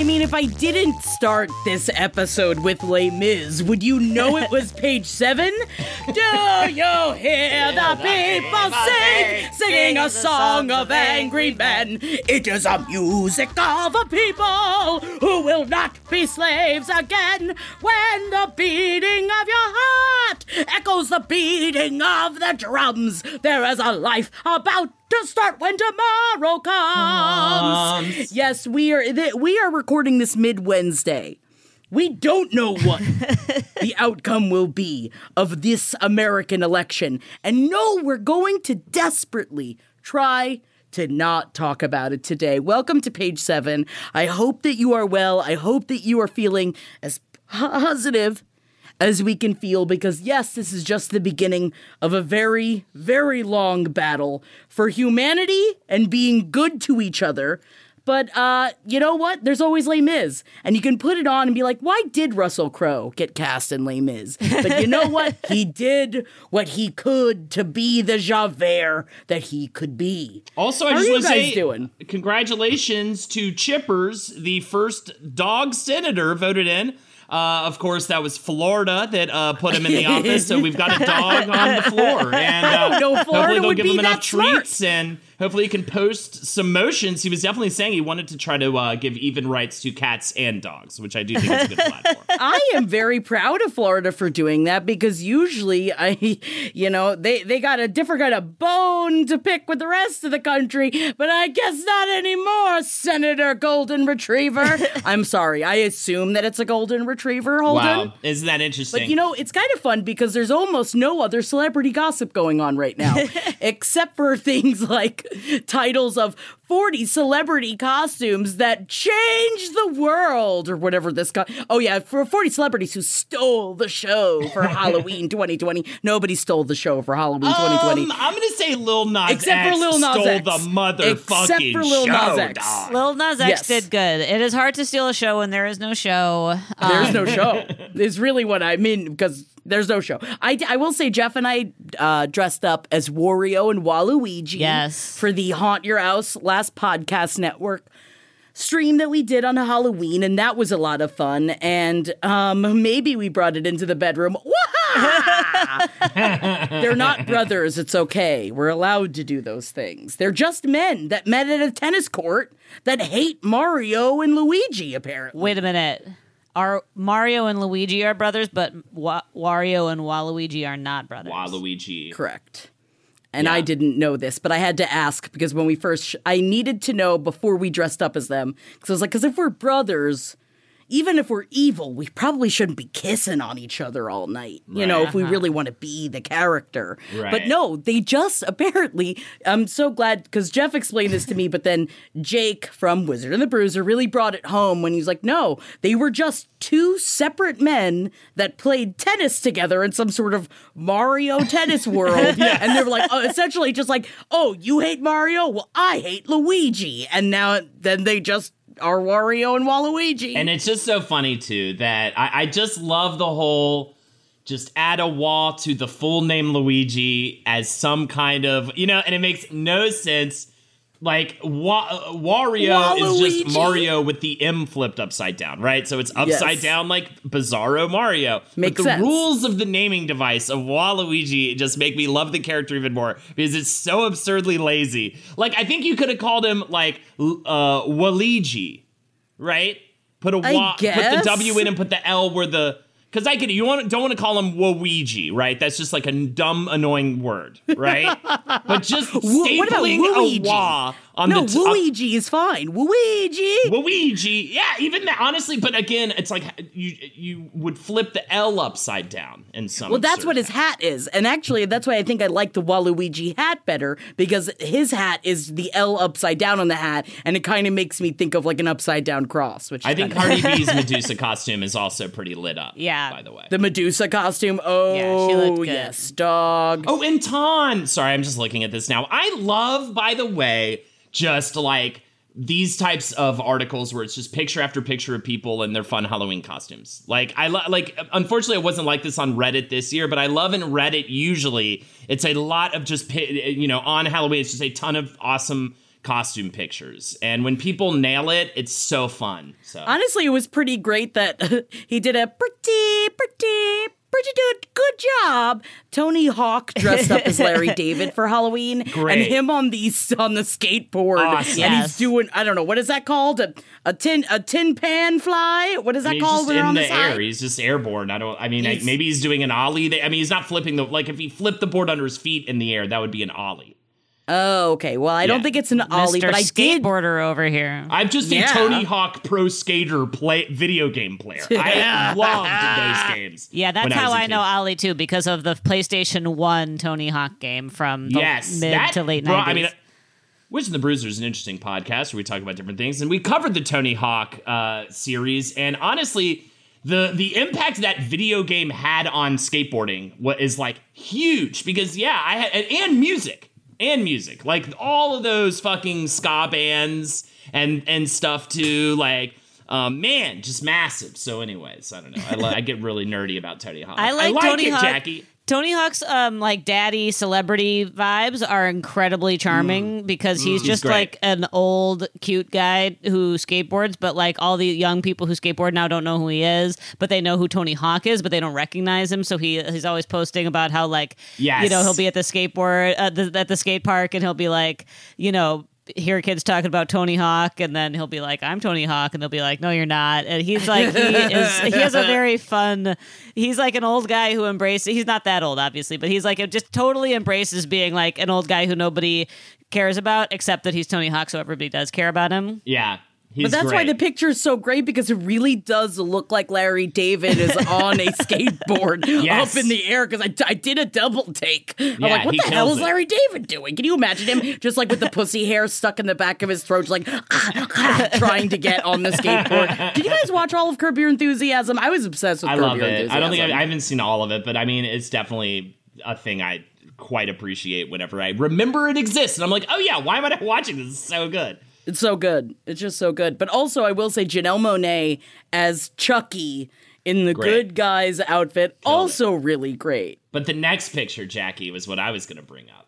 I mean, if I didn't start this episode with Les Mis, would you know it was page seven? Do you hear the people sing, singing a song of angry men? It is a music of a people who will not be slaves again. When the beating of your heart echoes the beating of the drums, there is a life about to start when tomorrow comes. Yes, we are th- we are recording this mid Wednesday. We don't know what the outcome will be of this American election. And no, we're going to desperately try to not talk about it today. Welcome to page seven. I hope that you are well. I hope that you are feeling as positive as we can feel because, yes, this is just the beginning of a very, very long battle for humanity and being good to each other. But uh, you know what? There's always Les Mis, and you can put it on and be like, "Why did Russell Crowe get cast in Les Mis?" But you know what? he did what he could to be the Javert that he could be. Also, I How are just want to say doing? congratulations to Chippers, the first dog senator voted in. Uh, of course, that was Florida that uh, put him in the office. So we've got a dog on the floor, and uh, don't Florida hopefully they'll give him enough smart. treats, and hopefully he can post some motions. He was definitely saying he wanted to try to uh, give even rights to cats and dogs, which I do think is a good platform. I am very proud of Florida for doing that because usually I, you know, they they got a different kind of bone to pick with the rest of the country, but I guess not anymore, Senator Golden Retriever. I'm sorry, I assume that it's a Golden Retriever, Holden. wow, isn't that interesting? But you know, it's kind of fun because there's almost no other celebrity gossip going on right now, except for things like titles of 40 celebrity costumes that changed the world, or whatever this guy. Oh, yeah, for 40 celebrities who stole the show for Halloween 2020. Nobody stole the show for Halloween 2020. Um, I'm gonna say Lil Nas Except for X Lil Nas stole X. the motherfucking Except for Lil show, Nas X. dog. Lil Nas X Yes. did good. It is hard to steal a show when there is no show. There's Um, no show. Is really what I mean because there's no show. I, I will say Jeff and I uh, dressed up as Wario and Waluigi. Yes. For the Haunt Your House last podcast network stream that we did on Halloween, and that was a lot of fun. And um, maybe we brought it into the bedroom. They're not brothers. It's okay. We're allowed to do those things. They're just men that met at a tennis court that hate Mario and Luigi, apparently. Wait a minute. Are Mario and Luigi are brothers, but Wa- Wario and Waluigi are not brothers? Waluigi. Correct. And I didn't know this, but I had to ask because when we first, sh- I needed to know before we dressed up as them. Because I was like, because if we're brothers, even if we're evil, we probably shouldn't be kissing on each other all night. You know, if we really want to be the character. But no, they just apparently, I'm so glad because Jeff explained this to me, but then Jake from Wizard and the Bruiser really brought it home when he was like, no, they were just two separate men that played tennis together in some sort of Mario tennis world. And they were like, oh, essentially just like, oh, you hate Mario? Well, I hate Luigi. And now then they just are Wario and Waluigi. And it's just so funny too that I, I just love the whole just add a wall to the full name Luigi as some kind of you know, and it makes no sense like Wa- Wario is just Mario with the M flipped upside down, right? So it's upside Yes. down like Bizarro Mario. Makes but the sense. rules of the naming device of Waluigi just make me love the character even more because it's so absurdly lazy. Like I think you could have called him like uh Waluigi, right? Put a wa- put the. W in and put the L where the because I could you want don't want to call him Waluigi, right? That's just like a dumb, annoying word, right? but just Wha- what about stapling a wa on no, the t- Luigi is fine. Luigi. Luigi, yeah, even that, honestly, but again, it's like you you would flip the L upside down in some. Well, that's what his hat is. And actually, that's why I think I like the Waluigi hat better because his hat is the L upside down on the hat, and it kind of makes me think of like an upside down cross, which I think Cardi B's Medusa costume is also pretty lit up. Yeah. by the way. the Medusa costume. Oh, Yeah, yes, dog. Oh, and Ton. Sorry, I'm just looking at this now. I love, by the way, just like these types of articles where it's just picture after picture of people in their fun Halloween costumes. Like I lo- like unfortunately it wasn't like this on Reddit this year, but I love in Reddit usually it's a lot of just you know on Halloween it's just a ton of awesome costume pictures. And when people nail it, it's so fun. So Honestly, it was pretty great that he did a pretty, pretty, pretty good, good job. Tony Hawk dressed up as Larry David for Halloween, Great. and him on the on the skateboard, Awesome. and Yes. he's doing I don't know what is that called a, a tin a tin pan fly. What is that I mean, he's called just in on the, the, air. He's just airborne. I don't. I mean, I, maybe he's doing an ollie. I mean, he's not flipping the like. If he flipped the board under his feet in the air, that would be an ollie. Oh, okay. Well, I don't Yeah. think it's an ollie, Mr. but I did. skateboarder over here. I'm just Yeah. a Tony Hawk pro skater play video game player. I loved those games. Yeah, that's how was a I know Ollie too, because of the PlayStation One Tony Hawk game from the Yes, mid that to late nineties. I mean, Wiz and the Bruiser is an interesting podcast where we talk about different things, and we covered the Tony Hawk uh, series, and honestly. The, the impact that video game had on skateboarding wa- is like huge because yeah I had and, and music and music. Like all of those fucking ska bands and and stuff too like um, man just massive. So anyways I don't know. I, li- I get really nerdy about Tony Hawk. I like, Tony it Hawk. Jackie Tony Hawk's um like daddy celebrity vibes are incredibly charming because he's just great. like an old cute guy who skateboards, but like all the young people who skateboard now don't know who he is, but they know who Tony Hawk is, but they don't recognize him. So he he's always posting about how like Yes. you know he'll be at the skateboard uh, the, at the skate park and he'll be like you know. Hear kids talking about Tony Hawk, and then he'll be like, "I'm Tony Hawk," and they'll be like, "No, you're not." And he's like, he is. He has a very fun. He's like an old guy who embraces. He's not that old, obviously, but he's like just totally embraces being like an old guy who nobody cares about, except that he's Tony Hawk, so everybody does care about him. yeah he's But that's why the picture is so great because it really does look like Larry David is on a skateboard Yes. up in the air. Because I, I did a double take. I'm like, what he the hell is it. Larry David doing? Can you imagine him just like with the pussy hair stuck in the back of his throat, just like trying to get on the skateboard? Did you guys watch all of Curb Your Enthusiasm? I was obsessed with I Curb love Your it. Enthusiasm. I don't think I, I haven't seen all of it, but I mean, it's definitely a thing I quite appreciate whenever I remember it exists, and I'm like, oh yeah, why am I not watching this? It's so good. It's so good. It's just so good. But also, I will say Janelle Monáe as Chucky in the Great. good guy's outfit, also really great. But the next picture, Jackie, was what I was going to bring up.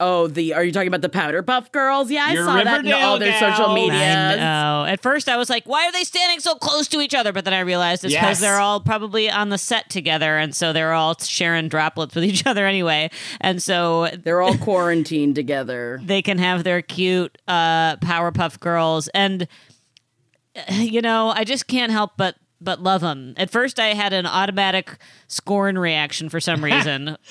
Oh, the are you talking about the Powder Puff Girls? Yeah, I Your saw that in all their social media. I. At first, I was like, "Why are they standing so close to each other?" But then I realized it's because Yes. they're all probably on the set together, and so they're all sharing droplets with each other anyway. And so They're all quarantined together. they can have their cute uh, Powerpuff Girls, and uh, you know, I just can't help but but love them. At first, I had an automatic scorn reaction for some reason.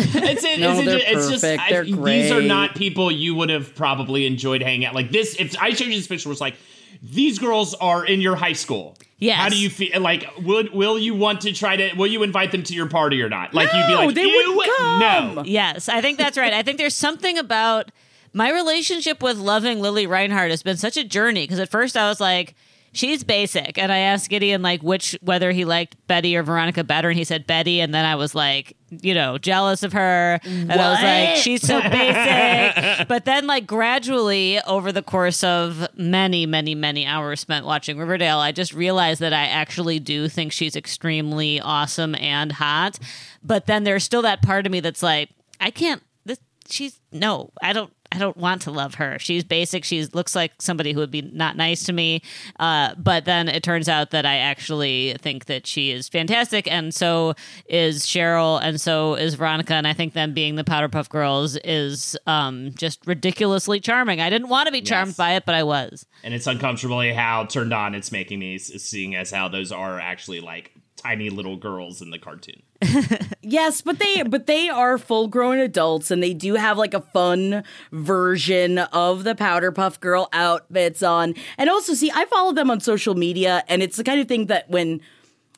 It's, it, No, it's, they're it's just perfect. I- They're these are not people you would have probably enjoyed hanging out like this. If I showed you this picture, was like. These girls are in your high school. Yes. How do you feel? Like, would will you want to try to? Will you invite them to your party or not? Like, you'd be like, they would come." No, Yes, I think that's right. I think there's something about my relationship with loving Lili Reinhart has been such a journey because at first I was like, she's basic, and I asked Gideon like which whether he liked Betty or Veronica better, and he said Betty, and then I was like, you know, jealous of her, and I was like, she's so basic. but then like gradually over the course of many, many, many hours spent watching Riverdale, I just realized that I actually do think she's extremely awesome and hot. But then there's still that part of me that's like, I can't. This she's no, I don't. I don't want to love her. She's basic. She looks like somebody who would be not nice to me. Uh, but then it turns out that I actually think that she is fantastic, and so is Cheryl, and so is Veronica. And I think them being the Powderpuff Girls is um, just ridiculously charming. I didn't want to be charmed Yes. by it, but I was. and it's uncomfortably how turned on it's making me seeing as how those are actually like tiny little girls in the cartoon. Yes, but they but they are full grown adults and they do have like a fun version of the Powder Puff Girl outfits on. And also see, I follow them on social media and it's the kind of thing that when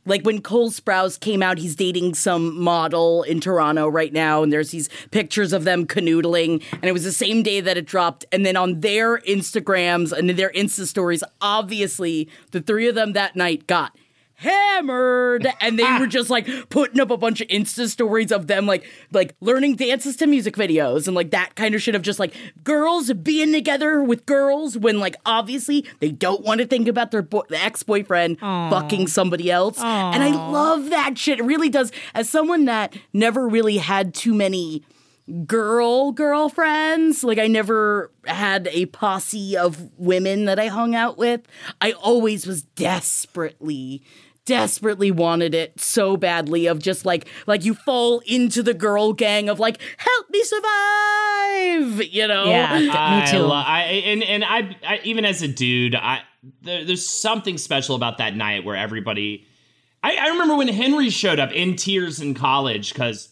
like when Cole Sprouse came out, he's dating some model in Toronto right now, and there's these pictures of them canoodling, and it was the same day that it dropped. And then on their Instagrams and their Insta stories, obviously the three of them that night got hammered and they were just like putting up a bunch of insta stories of them like like learning dances to music videos and like that kind of shit of just like girls being together with girls when like obviously they don't want to think about their the ex-boyfriend fucking somebody else and i love that shit it really does as someone that never really had too many girl girlfriends. Like I never had a posse of women that I hung out with. I always was desperately desperately wanted it so badly of just like like you fall into the girl gang of like help me survive you know Yeah, th- me I too. lo- I, and and I, I even as a dude, I there, there's something special about that night where everybody. I, I remember when Henry showed up in tears in college because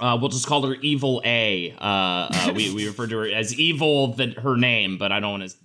uh, we'll just call her Evil A. Uh, uh, we we refer to her as Evil, that her name, but I don't want to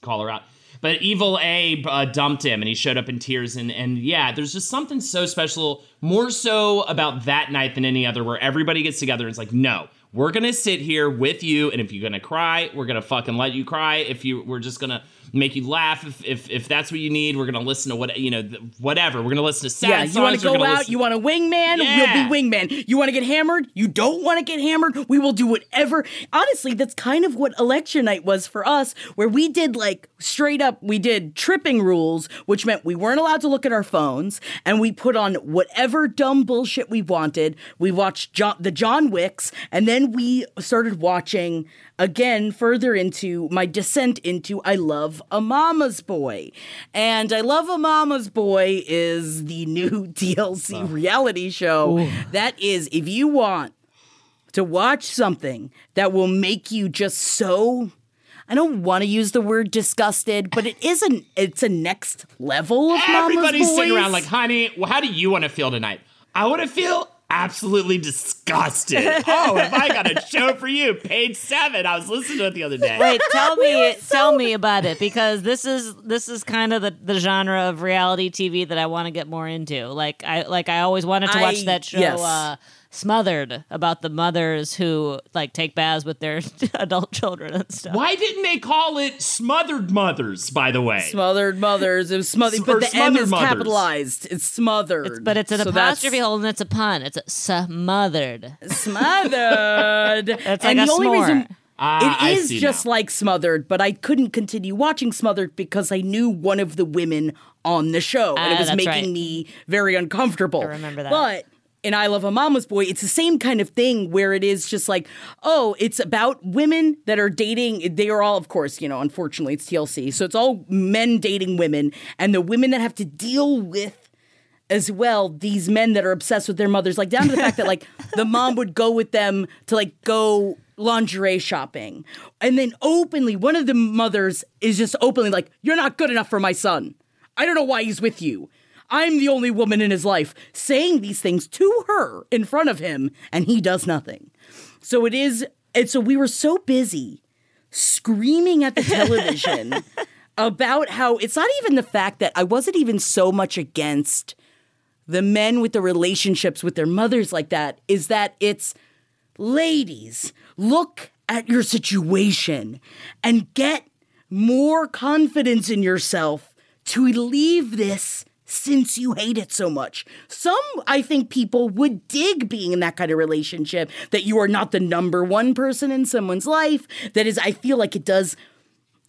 call her out. But Evil A uh, dumped him, and he showed up in tears. And and yeah, there's just something so special, more so about that night than any other, where everybody gets together and it's like, no, we're gonna sit here with you, and if you're gonna cry, we're gonna fucking let you cry. If you, we're just gonna make you laugh. If if, if that's what you need, we're gonna listen to what you know, whatever. We're gonna listen to sad yeah, you want to go out, listen- you want a wingman, Yeah. we'll be wingman. You want to get hammered, you don't want to get hammered, we will do whatever. Honestly, that's kind of what election night was for us, where we did like straight up, we did tripping rules, which meant we weren't allowed to look at our phones, and we put on whatever dumb bullshit we wanted. We watched John, the John Wicks, and then we started watching again further into my descent into I Love a Mama's Boy. And I Love a Mama's Boy is the new TLC reality show that is, if you want to watch something that will make you just so. I don't want to use the word disgusted, but it isn't. It's a next level of Mama's Everybody's Boys. sitting around like, honey, well, how do you want to feel tonight? I want to feel absolutely disgusted. oh, have I got a show for you? Page seven. I was listening to it the other day. Wait, tell me, tell me about it because this is this is kind of the, the genre of reality TV that I want to get more into. Like I like I always wanted to watch I- that show, yes. uh, Smothered, about the mothers who like take baths with their adult children and stuff. Why didn't they call it Smothered Mothers, by the way? Smothered mothers. It was smothered, S- but or the M is mothers. capitalized. It's smothered. It's- but it's an So apostrophe hold and it's a pun. It's a smothered. Smothered. It's and like the a only reason Ah, I it is just now. like Smothered, but I couldn't continue watching Smothered because I knew one of the women on the show, and Ah, it was making right. me very uncomfortable. I remember that. But in I Love a Mama's Boy, it's the same kind of thing where it is just like, oh, it's about women that are dating. They are all, of course, you know, unfortunately, it's TLC. So it's all men dating women, and the women that have to deal with as well these men that are obsessed with their mothers like down to the fact that like the mom would go with them to like go lingerie shopping and then openly one of the mothers is just openly like you're not good enough for my son i don't know why he's with you i'm the only woman in his life saying these things to her in front of him and he does nothing. So it is and so we were so busy screaming at the television about how it's not even the fact that I wasn't even so much against the men with the relationships with their mothers like that, is that it's ladies, look at your situation and get more confidence in yourself to leave this since you hate it so much. Some, I think, people would dig being in that kind of relationship, that you are not the number one person in someone's life. That is, I feel like it does.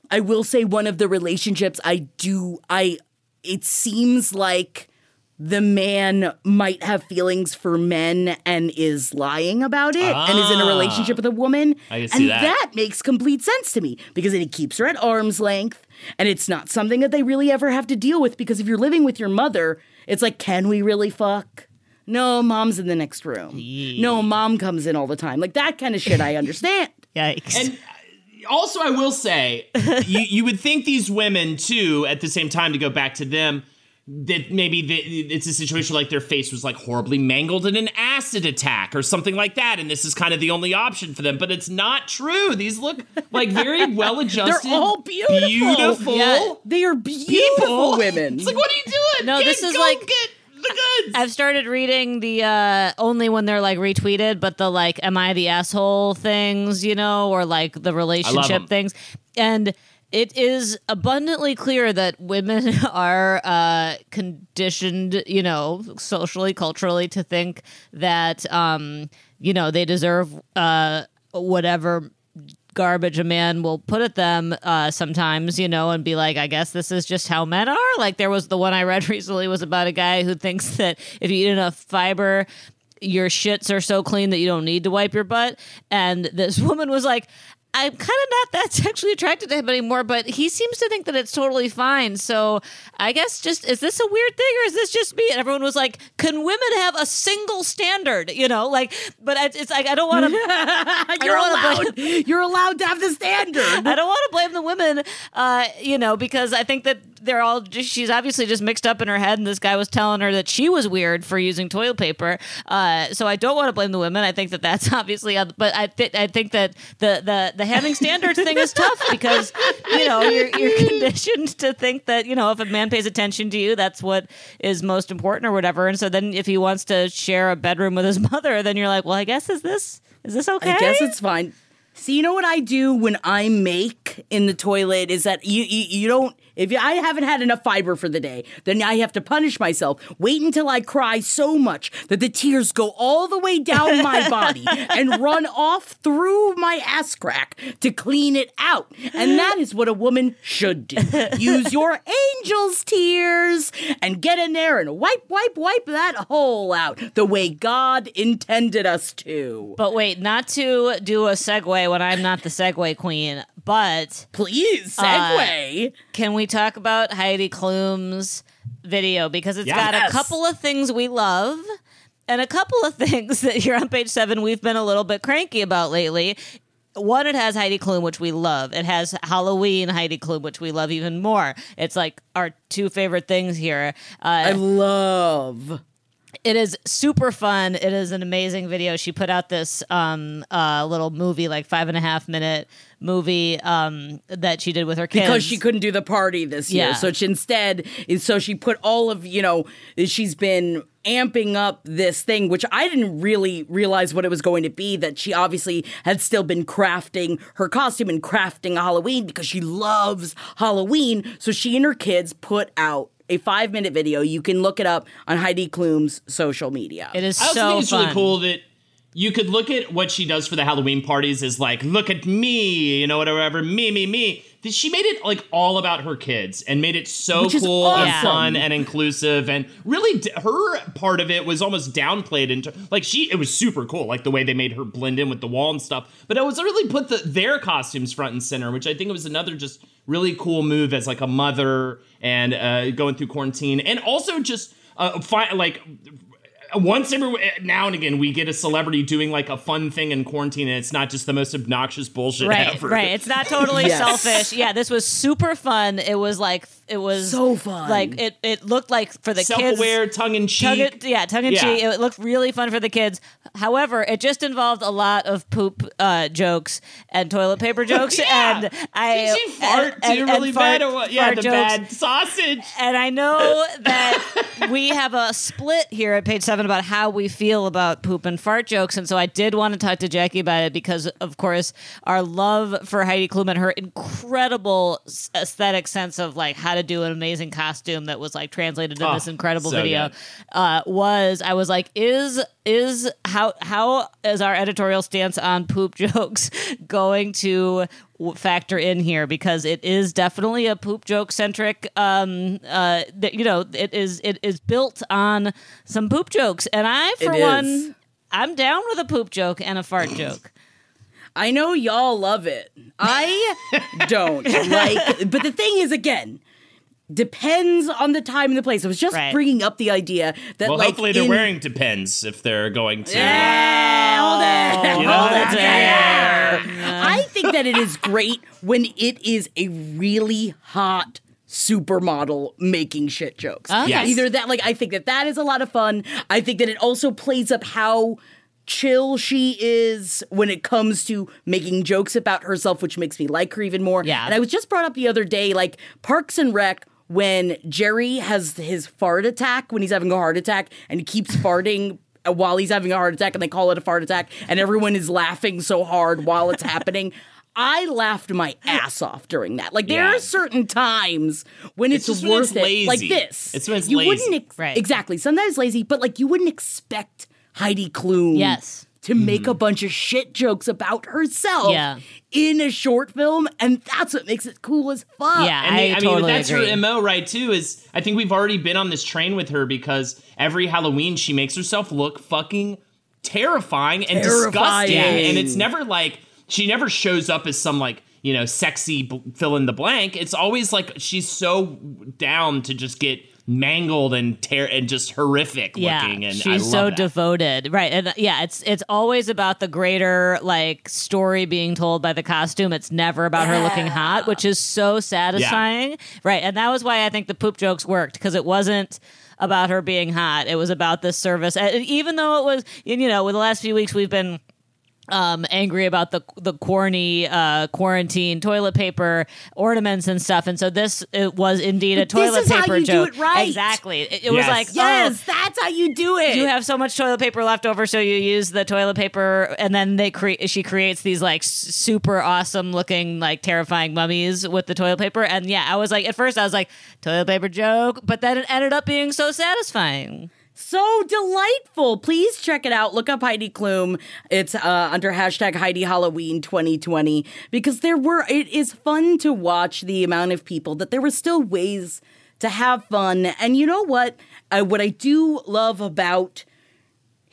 I will say one of the relationships I do, I, it seems like the man might have feelings for men and is lying about it and is in a Ah. relationship with a woman. I can see and that. makes complete sense to me because it keeps her at arm's length and it's not something that they really ever have to deal with because if you're living with your mother, it's like, can we really fuck? No, mom's in the next room. No, mom comes in all the time. Like that kind of shit I understand. Yikes. And also, I will say, you, you would think these women, too, at the same time, to go back to them, that maybe the, it's a situation like their face was like horribly mangled in an acid attack or something like that. And this is kind of the only option for them. But it's not true. These look like very well adjusted. They're all beautiful. Beautiful. Yeah. They are beautiful People. women. It's like, what are you doing? No, Get- this is like- get the goods. I've started reading the uh only when they're like retweeted, but the like am I the asshole things, you know, or like the relationship things. And it is abundantly clear that women are uh conditioned, you know, socially, culturally to think that um, you know, they deserve uh whatever garbage a man will put at them uh, sometimes, you know, and be like, I guess this is just how men are. Like there was the one I read recently was about a guy who thinks that if you eat enough fiber, your shits are so clean that you don't need to wipe your butt. And this woman was like, I'm kind of not that sexually attracted to him anymore, but he seems to think that it's totally fine. So I guess just is this a weird thing or is this just me? And everyone was like, "Can women have a single standard?" You know, like, but I, it's like I don't want to. You're allowed. You're allowed to have the standard. I don't want to blame the women, uh, you know, because I think that they're all just, she's obviously just mixed up in her head, and this guy was telling her that she was weird for using toilet paper. Uh, so I don't want to blame the women. I think that that's obviously, on, but I, th- I think that the, the, the having standards thing is tough because, you know, you're, you're conditioned to think that, you know, if a man pays attention to you, that's what is most important or whatever. And so then if he wants to share a bedroom with his mother, then you're like, well, I guess is this, is this okay? I guess it's fine. See, you know what I do when I make in the toilet is that you you, you don't if I haven't had enough fiber for the day, then I have to punish myself. Wait until I cry so much that the tears go all the way down my body and run off through my ass crack to clean it out. And that is what a woman should do. Use your angel's tears and get in there and wipe, wipe, wipe that hole out the way God intended us to. But wait, not to do a segue when I'm not the segue queen, but Please, segue. can we talk about Heidi Klum's video because it's got a couple of things we love and a couple of things that here on page seven we've been a little bit cranky about lately. One, it has Heidi Klum, which we love. It has Halloween Heidi Klum, which we love even more. It's like our two favorite things here. Uh, I love. It is super fun. It is an amazing video. She put out this um, uh, little movie, like five and a half minute movie um, that she did with her kids. because she couldn't do the party this year. So she instead, so she put all of you know, she's been amping up this thing, which I didn't really realize what it was going to be. That she obviously had still been crafting her costume and crafting a Halloween because she loves Halloween. So she and her kids put out. A five minute video. You can look it up on Heidi Klum's social media. It is I also so think it's fun. really cool that you could look at what she does for the Halloween parties as like, look at me, you know, whatever, me, me, me. She made it like all about her kids and made it so Which cool and fun and inclusive and really d- her part of it was almost downplayed into like she it was super cool like the way they made her blend in with the wall and stuff but it was really put the, their costumes front and center which I think it was another just really cool move as like a mother and uh, going through quarantine and also just uh, fi- like once every now and again we get a celebrity doing like a fun thing in quarantine and it's not just the most obnoxious bullshit Right, ever. right. It's not totally Yes. selfish. Yeah, this was super fun. It was like it was So fun. Like it, it looked like for the kids. Self-aware, tongue in cheek. in, yeah, tongue in Yeah. cheek. It looked really fun for the kids. However, it just involved a lot of poop uh, jokes and toilet paper jokes. Yeah. And I Did she fart and- and- too and really fart- bad or what? Yeah, fart the jokes. bad sausage. And I know that we have a split here at page about how we feel about poop and fart jokes. And so I did want to talk to Jackie about it because, of course, our love for Heidi Klum and her incredible aesthetic sense of like how to do an amazing costume that was like translated in Oh, this incredible so video uh, was I was like, is is how how is our editorial stance on poop jokes going to factor in here because it is definitely a poop joke centric um uh that you know it is it is built on some poop jokes. And i for one i'm down with a poop joke and a fart joke. I know y'all love it. I don't like, but the thing is, again, depends on the time and the place. I was just Right. bringing up the idea that, Well, like, hopefully they're in- wearing depends if they're going to. Yeah, hold it. Oh, you know hold I'm it saying? there. I think that it is great when it is a really hot supermodel making shit jokes. Okay. Yes. Either that, like, I think that that is a lot of fun. I think that it also plays up how chill she is when it comes to making jokes about herself, which makes me like her even more. Yeah. And I was just brought up the other day, like Parks and Rec. When Jerry has his fart attack, when he's having a heart attack, and he keeps farting uh, while he's having a heart attack, and they call it a fart attack, and everyone is laughing so hard while it's happening. I laughed my ass off during that. Like there Yeah. are certain times when it's, It's just when worth it's it, like this. It's when it's you lazy. wouldn't ex- Right. exactly. Sometimes lazy, but like you wouldn't expect Heidi Klum Yes. To make a mm. bunch of shit jokes about herself Yeah. in a short film, and that's what makes it cool as fuck. Yeah. And they, I I, totally mean, that's agree. her mo, right? Too is I think we've already been on this train with her because every Halloween she makes herself look fucking terrifying and Terrifying. disgusting, and it's never like she never shows up as some like you know sexy b- fill in the blank. It's always like she's so down to just get mangled and tear and just horrific looking. And I she's love so that. devoted, right? And yeah, it's it's always about the greater like story being told by the costume. It's never about her looking hot, which is so satisfying, right? And that was why I think the poop jokes worked because it wasn't about her being hot. It was about this service, and even though it was, you know, with the last few weeks we've been um, angry about the the corny uh, quarantine toilet paper ornaments and stuff, and so this it was indeed a But this toilet is how paper you do joke. it right. Exactly. It, it was Yes. like oh, Yes, that's how you do it. you have so much toilet paper left over, so you use the toilet paper, and then they create. She creates these like super awesome looking, like terrifying mummies with the toilet paper. And yeah, I was like, at first I was like, toilet paper joke, but then it ended up being so satisfying. So delightful. Please check it out. Look up Heidi Klum. It's uh, under hashtag Heidi Halloween 2020 because there were, it is fun to watch the amount of people that there were still ways to have fun. And you know what? Uh, what I do love about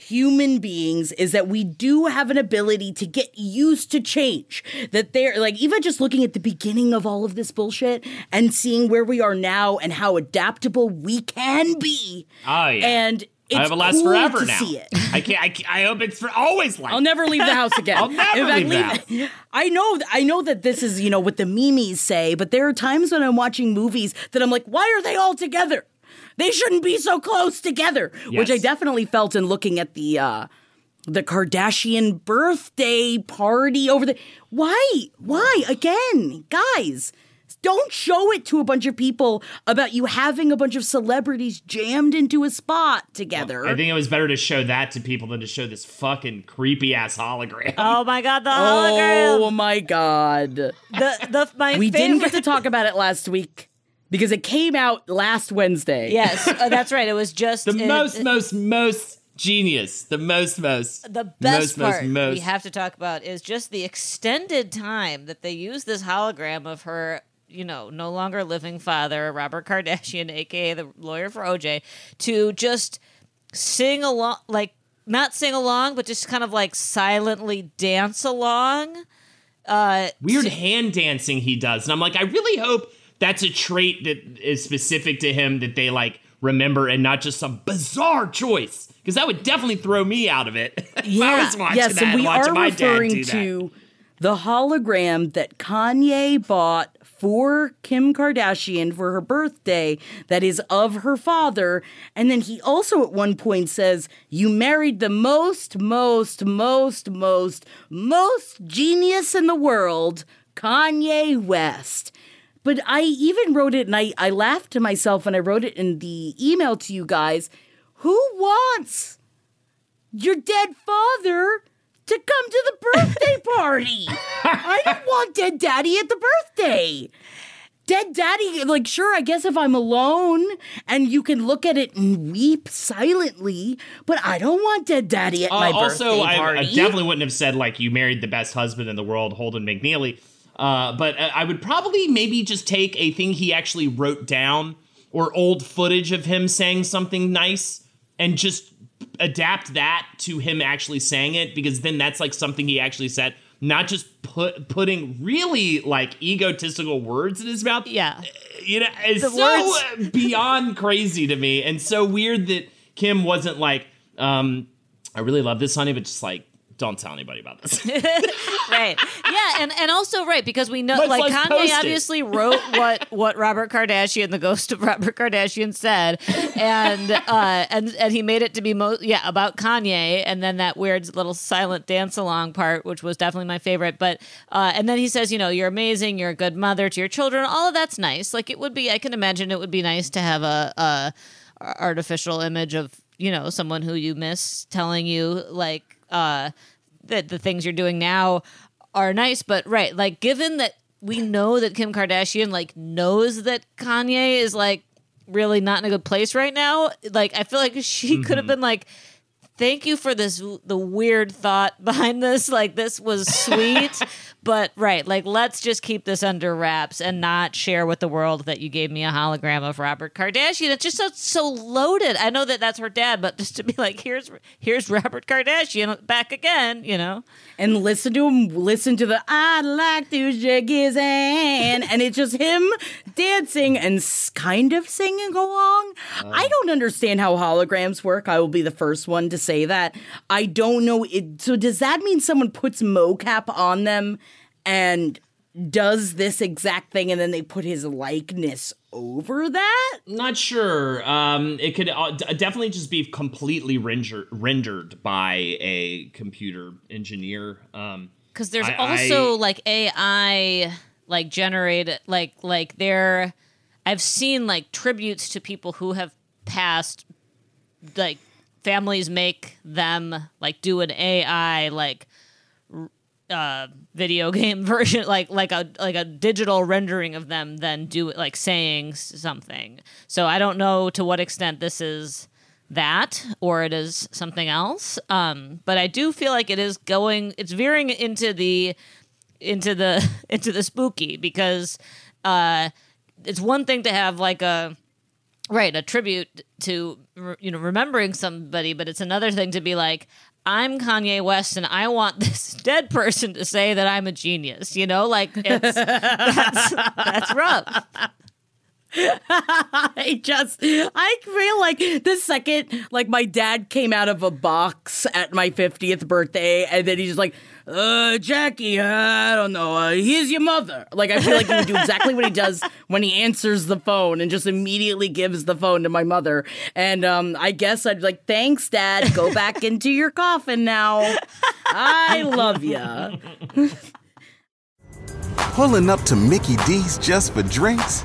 human beings is that we do have an ability to get used to change. That they're like, even just looking at the beginning of all of this bullshit and seeing where we are now and how adaptable we can be. Oh, yeah. And it's I have a last cool forever to now. see it. I can't. I, can't- I hope it's for always like. I'll never leave the house again. I'll never fact, leave leave- I know, I know that this is you know what the memes say, but there are times when I'm watching movies that I'm like, why are they all together? They shouldn't be so close together. Which I definitely felt in looking at the uh the Kardashian birthday party over the why why again guys don't show it to a bunch of people about you having a bunch of celebrities jammed into a spot together. I think it was better to show that to people than to show this fucking creepy ass hologram. Oh my god, the hologram! Oh my god. the the my We favorite. didn't get to talk about it last week because it came out last Wednesday. Yes, uh, that's right. It was just the it- most, it- most, most genius. The most, most. the best most, part most, most. we have to talk about is just the extended time that they use this hologram of her you know no longer living father robert kardashian aka the lawyer for oj to just sing along like not sing along but just kind of like silently dance along uh weird hand dancing he does. And I'm like, I really hope that's a trait that is specific to him that they like remember and not just some bizarre choice. Because that would definitely throw me out of it. if I was watching yes, and we are referring to the hologram that Kanye bought for Kim Kardashian for her birthday that is of her father. And then he also at one point says, You married the most, most, most, most, most genius in the world, Kanye West. But I even wrote it and I, I laughed to myself when I wrote it in the email to you guys. Who wants your dead father to come to the birthday party. I don't want dead daddy at the birthday. Dead daddy, like, sure, I guess if I'm alone and you can look at it and weep silently, but I don't want dead daddy at Uh, my also, birthday I, party. I definitely wouldn't have said like you married the best husband in the world, Holden McNeely. Uh, but uh, I would probably maybe just take a thing he actually wrote down or old footage of him saying something nice and just adapt that to him actually saying it because then that's like something he actually said. Not just put putting really like egotistical words in his mouth. Yeah. you know it's The so words- beyond crazy to me and so weird that kim wasn't like um i really love this honey but just like don't tell anybody about this right. Yeah, and and also right because we know like Kanye post it. obviously wrote what what Robert Kardashian, the ghost of Robert Kardashian, said, and uh, and and he made it to be most yeah about Kanye, and then that weird little silent dance along part, which was definitely my favorite. But uh, and then he says, you know, you're amazing, you're a good mother to your children. All of that's nice. Like it would be, I can imagine it would be nice to have a. a artificial image of you know someone who you miss telling you like uh that the things you're doing now are nice but right like given that we know that Kim Kardashian like knows that Kanye is like really not in a good place right now like I feel like she could have mm-hmm. been like thank you for this the weird thought behind this. Like this was sweet but right like let's just keep this under wraps and not share with the world that you gave me a hologram of robert kardashian it's just so, so loaded i know that that's her dad but just to be like here's here's robert kardashian back again you know and listen to him listen to the I'd like to shake his hand and it's just him dancing and kind of singing along. I don't understand how holograms work. I will be the first one to say that. I don't know it so does that mean someone puts mocap on them and does this exact thing and then they put his likeness over that? Not sure. Um, it could uh, d- definitely just be completely render- rendered by a computer engineer. Um, because there's I- also I- like ai like generated like like there i've seen like tributes to people who have passed like families make them like do an ai like r- uh video game version like like a like a digital rendering of them then do like saying something. So i don't know to what extent this is that or it is something else. Um but i do feel like it is going it's veering into the into the into the spooky because uh it's one thing to have like a right a tribute to you know remembering somebody but it's another thing to be like i'm kanye west and i want this dead person to say that i'm a genius you know? Like it's that's that's rough I just, I feel like the second, like my dad came out of a box at my 50th birthday, and then he's just like, uh, Jackie, uh, I don't know, uh, here's your mother. Like, I feel like he would do exactly what he does when he answers the phone and just immediately gives the phone to my mother. And um, I guess I'd be like, thanks, dad. Go back into your coffin now. I love ya. Pulling up to Mickey D's just for drinks?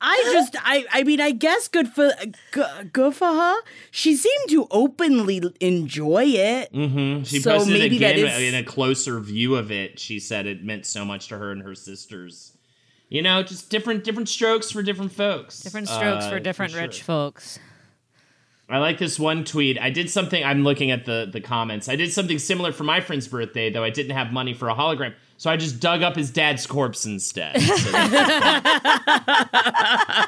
I just, I, I mean, I guess good for, g- good for her. She seemed to openly enjoy it. mhm. She So posted maybe that again is- in a closer view of it. She said it meant so much to her and her sisters. You know, just different different strokes for different folks. different strokes Uh, for different sure. rich folks I like this one tweet. I did something. I'm looking at the the comments. I did something similar for my friend's birthday, though I didn't have money for a hologram, so I just dug up his dad's corpse instead.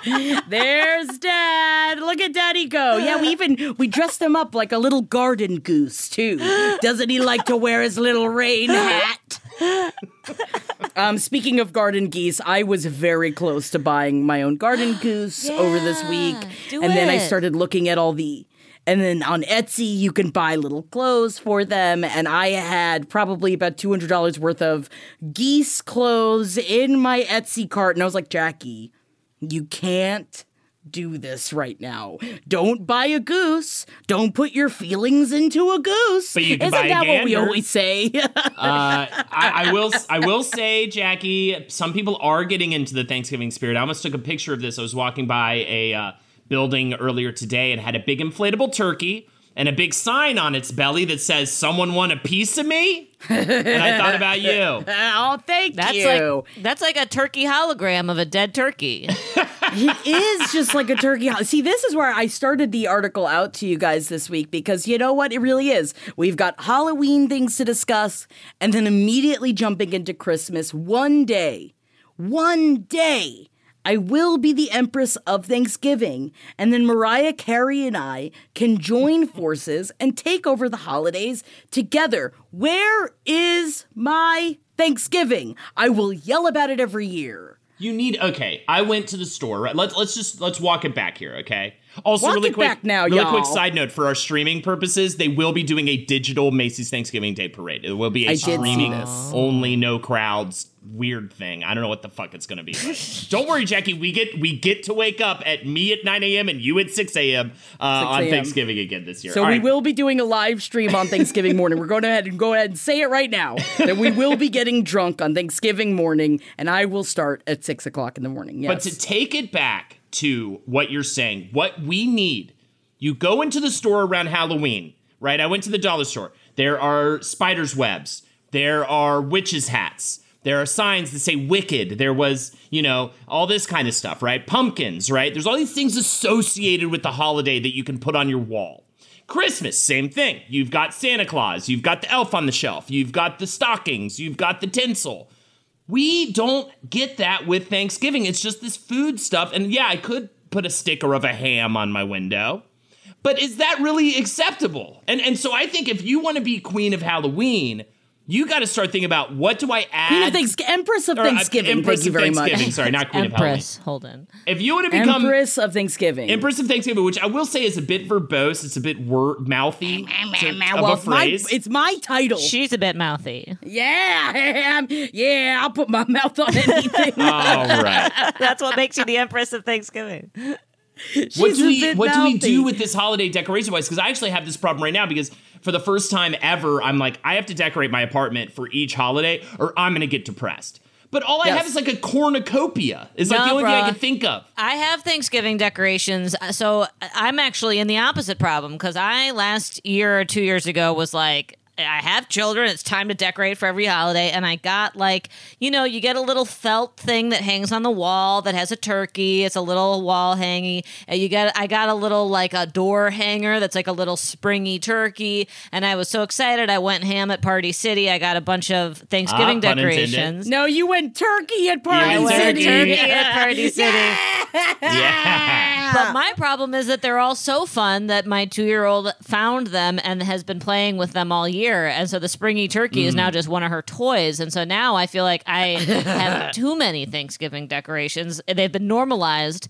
So There's dad. Look at daddy go. Yeah, we even, we dressed him up like a little garden goose, too. Doesn't he like to wear his little rain hat? Um, speaking of garden geese, I was very close to buying my own garden goose over this week, do and then I started looking at all the. And then on Etsy, you can buy little clothes for them. And I had probably about $200 worth of geese clothes in my Etsy cart. And I was like, Jackie, you can't do this right now. Don't buy a goose. Don't put your feelings into a goose. But you can Isn't buy a that what we always say? Uh, I, I will. I will say, Jackie. Some people are getting into the Thanksgiving spirit. I almost took a picture of this. I was walking by a uh, building earlier today and had a big inflatable turkey and a big sign on its belly that says "Someone want a piece of me?" and I thought about you. oh, thank That's you. like that's like a turkey hologram of a dead turkey. it is just like a turkey. ho- See, this is where I started the article out to you guys this week because you know what? It really is. We've got Halloween things to discuss and then immediately jumping into Christmas. One day, one day, I will be the Empress of Thanksgiving, and then Mariah Carey and I can join forces and take over the holidays together. Where is my Thanksgiving? I will yell about it every year. You need okay. I went to the store. Right? Let's let's just let's walk it back here. Okay. Also, Walk really quick, now, really quick y'all. side note for our streaming purposes, they will be doing a digital Macy's Thanksgiving Day parade. It will be a I streaming only, no crowds, weird thing. I don't know what the fuck it's gonna be. like. don't worry, Jackie. We get we get to wake up at me at 9 a.m. and you at 6 a.m. Uh, on 6 a.m. Thanksgiving again this year. So All we right. will be doing a live stream on Thanksgiving morning. We're going ahead and go ahead and say it right now that we will be getting drunk on Thanksgiving morning, and I will start at six o'clock in the morning. Yes. But to take it back to what you're saying, what we need, you go into the store around Halloween, right? I went to the dollar store. There are spiders' webs. There are witches' hats. There are signs that say wicked. There was, you know, all this kind of stuff, right? Pumpkins, right? There's all these things associated with the holiday that you can put on your wall. Christmas, same thing. You've got Santa Claus, you've got the elf on the shelf, you've got the stockings, you've got the tinsel. We don't get that with Thanksgiving. It's just this food stuff. And yeah, I could put a sticker of a ham on my window. But is that really acceptable? And and so I think if you want to be queen of Halloween, you got to start thinking about what do I add? Queen of Thanks- Empress of or, uh, Thanksgiving. Empress thank you of very Thanksgiving. much. Sorry, not queen of Halloween. Empress Holden. If you want to become Empress of Thanksgiving. Empress of Thanksgiving, which I will say is a bit verbose, it's a bit word mouthy to- of a it's my, phrase. it's my title. She's a bit mouthy. yeah, I am. yeah, I'll put my mouth on anything. All right. That's what makes you the Empress of Thanksgiving. She's what do a we bit what do we do with this holiday decoration wise? Because I actually have this problem right now because for the first time ever, I'm like, I have to decorate my apartment for each holiday, or I'm gonna get depressed. But all I Yes. have is like a cornucopia. Is like the only thing I can think of. I have Thanksgiving decorations, so I'm actually in the opposite problem because I last year or two years ago was like. I have children. It's time to decorate for every holiday. And I got like, you know, you get a little felt thing that hangs on the wall that has a turkey. It's a little wall hangy. And you get, I got a little like a door hanger that's like a little springy turkey. And I was so excited. I went ham at Party City. I got a bunch of Thanksgiving Ah, decorations. No, you went turkey at Party went I went City. turkey. turkey at Party City. Yeah. But my problem is that they're all so fun that my two year old found them and has been playing with them all year. And so the springy turkey is now mm. just one of her toys. And so now I feel like I have too many Thanksgiving decorations. They've been normalized.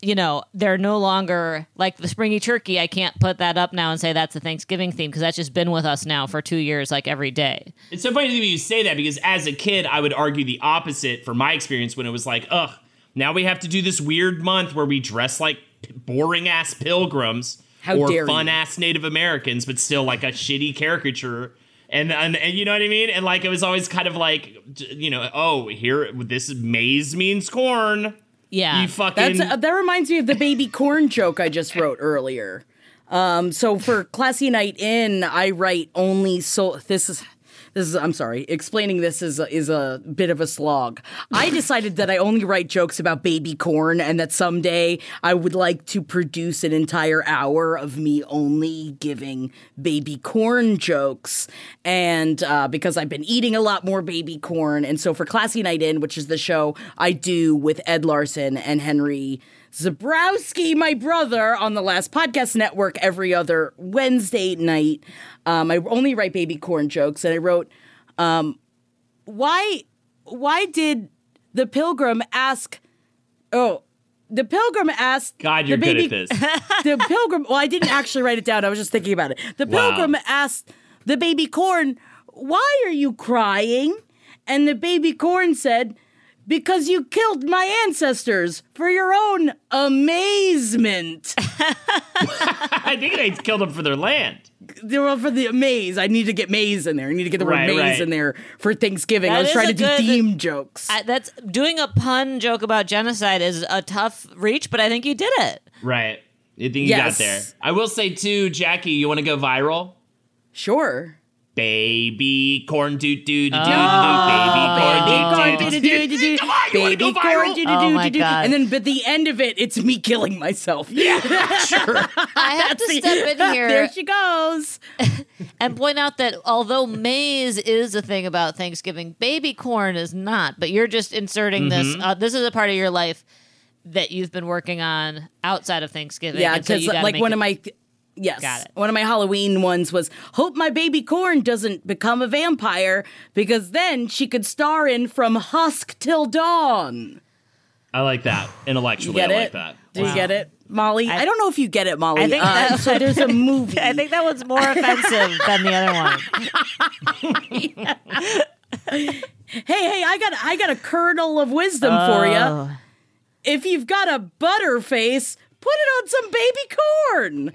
You know, they're no longer like the springy turkey. I can't put that up now and say that's a Thanksgiving theme because that's just been with us now for two years, like every day. It's so funny to me you say that because as a kid, I would argue the opposite for my experience when it was like, ugh, now we have to do this weird month where we dress like boring ass pilgrims How or fun you. ass Native Americans, but still like a shitty caricature. And, and and you know what I mean? And like it was always kind of like, you know, oh, here this is maize means corn. Yeah. You fucking. Uh, that reminds me of the baby corn joke I just wrote earlier. Um, so for classy night in, I write only so this is this is I'm sorry, explaining this is a, is a bit of a slog. I decided that I only write jokes about baby corn and that someday I would like to produce an entire hour of me only giving baby corn jokes and uh, because I've been eating a lot more baby corn and so for classy night in, which is the show I do with Ed Larson and Henry Zebrowski, my brother, on the Last Podcast Network every other Wednesday night. Um, I only write baby corn jokes, and I wrote, um, "Why why did the pilgrim ask? Oh, the pilgrim asked. God, you're the good baby, at this. The pilgrim. Well, I didn't actually write it down. I was just thinking about it. The Wow. pilgrim asked the baby corn, "Why are you crying?" And the baby corn said, "Because you killed my ancestors for your own amazement." I think they killed them for their land. they were for the maze. I need to get maze in there. I need to get the word Right, maize right. in there for Thanksgiving. That I was trying a to do good- theme jokes. I, that's doing a pun joke about genocide is a tough reach, but I think you did it. Right. I think you Yes. got there. I will say too, Jackie, you want to go viral? sure. Baby corn doo doo doo doo doo Oh, baby corn Baby doo corn, doo do-do-do, doo. Do-do. Come on, you wanna baby go corn, Oh my do-do. God. and then but the end of it, it's me killing myself. Yeah, Sure. I have to step in here. there she goes. and point out that although maize is a thing about Thanksgiving, baby corn is not. But you're just inserting this. Mm-hmm. Uh, this is a part of your life that you've been working on outside of Thanksgiving. Yeah, and so because like one it- of my yes, Got it. one of my Halloween ones was hope my baby corn doesn't become a vampire because then she could star in from husk till dawn. I like that. Intellectually, You get I it? like that. Do you get it, Molly? I, don't know if you get it, Molly. I think Uh, that- so. There's a movie. I think that one's more offensive than the other one. hey, hey, I got I got a kernel of wisdom for you. Oh. If you've got a butter face, put it on some baby corn.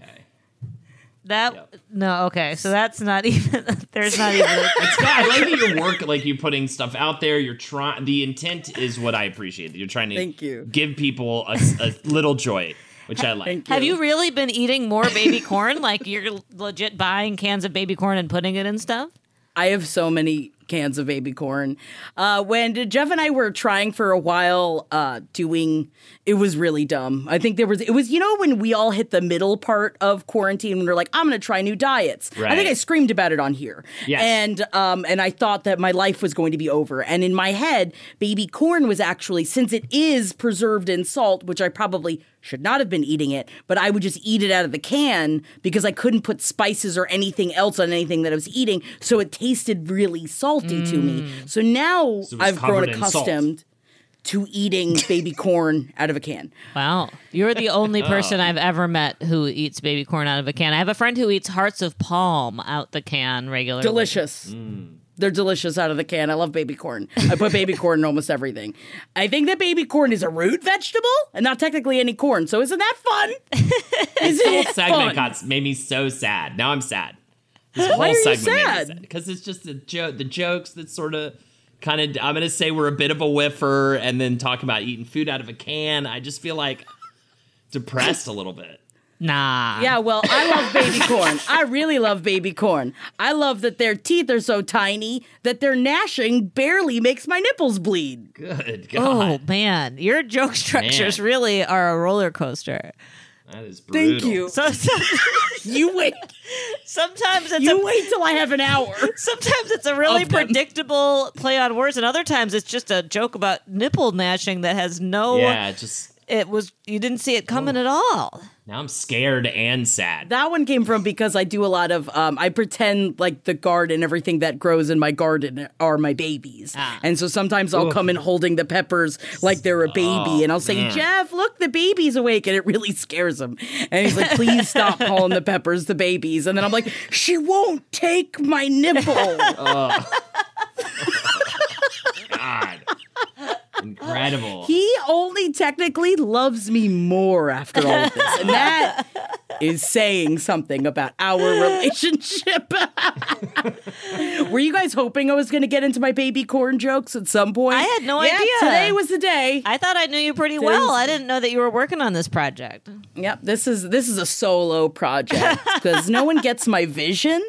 That no, okay. So that's not even. There's not even. Scott, I like that your work, like you putting stuff out there. You're trying. The intent is what I appreciate. That you're trying to Thank you. give people a, a little joy, which I like. Thank Have you really been eating more baby corn? Like you're legit buying cans of baby corn and putting it in stuff? I have so many cans of baby corn. Uh, when Jeff and I were trying for a while uh, doing, it was really dumb. I think there was, it was, you know, when we all hit the middle part of quarantine, when we're like, I'm going to try new diets. I think I screamed about it on here. Yes. And um, and I thought that my life was going to be over. And in my head, baby corn was actually, since it is preserved in salt, which I probably should not have been eating it, but I would just eat it out of the can because I couldn't put spices or anything else on anything that I was eating. So it tasted really salty to me. So now Mm. So I've grown covered in salt. accustomed to eating baby corn out of a can. Wow. You're the only person I've ever met who eats baby corn out of a can. I have a friend who eats hearts of palm out the can regularly. Delicious. They're delicious out of the can. I love baby corn. I put baby corn in almost everything. I think that baby corn is a root vegetable and not technically any corn. So isn't that fun? Is This whole segment fun? got made me so sad. Now I'm sad. This whole Why are you segment made me sad? sad because it's just the joke, the jokes that sort of kind of. I'm gonna say we're a bit of a whiffer, and then talk about eating food out of a can. I just feel like depressed a little bit. Nah. Yeah, well, I love baby corn. I really love baby corn. I love that their teeth are so tiny that their gnashing barely makes my nipples bleed. Good Oh man, your joke structures Man. really are a roller coaster. That is brutal. Thank you. So, so- You wait. sometimes it's You a wait till I have an hour. sometimes it's a really predictable play on words, and other times it's just a joke about nipple gnashing that has no. Yeah, just It was you didn't see it coming at all. now I'm scared and sad. That one came from because I do a lot of um, I pretend like the garden, everything that grows in my garden are my babies, Ah. and so sometimes I'll come in holding the peppers like they're a baby, and I'll say, man. "Jeff, look, the baby's awake," and it really scares him, and he's like, "Please stop calling the peppers the babies," and then I'm like, "She won't take my nipple." God, incredible. he only technically loves me more after all of this, and that is saying something about our relationship. Were you guys hoping I was going to get into my baby corn jokes at some point? I had no Yeah, idea. Today was the day. I thought I knew you pretty well. I didn't know that you were working on this project. Yep, this is this is a solo project because no one gets my vision,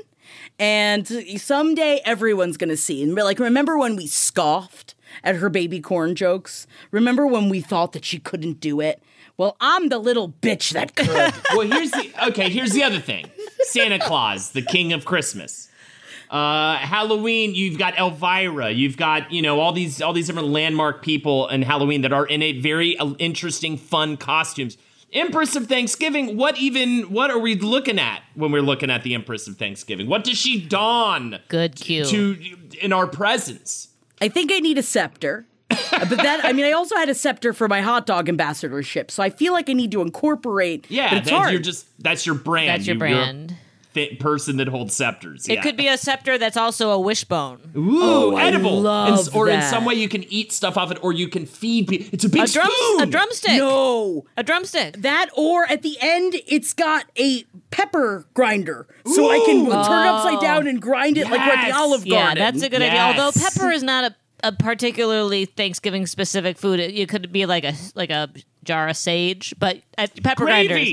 and someday everyone's gonna see. And like, remember when we scoffed at her baby corn jokes? Remember when we thought that she couldn't do it? Well, I'm the little bitch that could. well, here's the okay. Here's the other thing: Santa Claus, the king of Christmas. Uh, Halloween, you've got Elvira, you've got you know all these all these different landmark people in Halloween that are in a very uh, interesting, fun costumes. Empress of Thanksgiving. What even? What are we looking at when we're looking at the Empress of Thanksgiving? What does she don Good cue. to in our presence? I think I need a scepter. but that I mean, I also had a scepter for my hot dog ambassadorship, so I feel like I need to incorporate. Yeah, but it's that- hard. you're just that's your brand. That's your You- you're brand. Thi- person that holds scepters. It yeah. could be a scepter that's also a wishbone. Ooh, Oh, I edible. love And s- or in some way you can eat stuff off it, or you can feed people. It's a big A drum, spoon. a drumstick. no. A drumstick. That or at the end, it's got a pepper grinder, so I can turn it upside down and grind it like we're at the Olive Garden. Yeah, that's a good idea. Although pepper is not a, a particularly Thanksgiving specific food. It, it could be like a like a jar of sage, but uh, pepper grinders,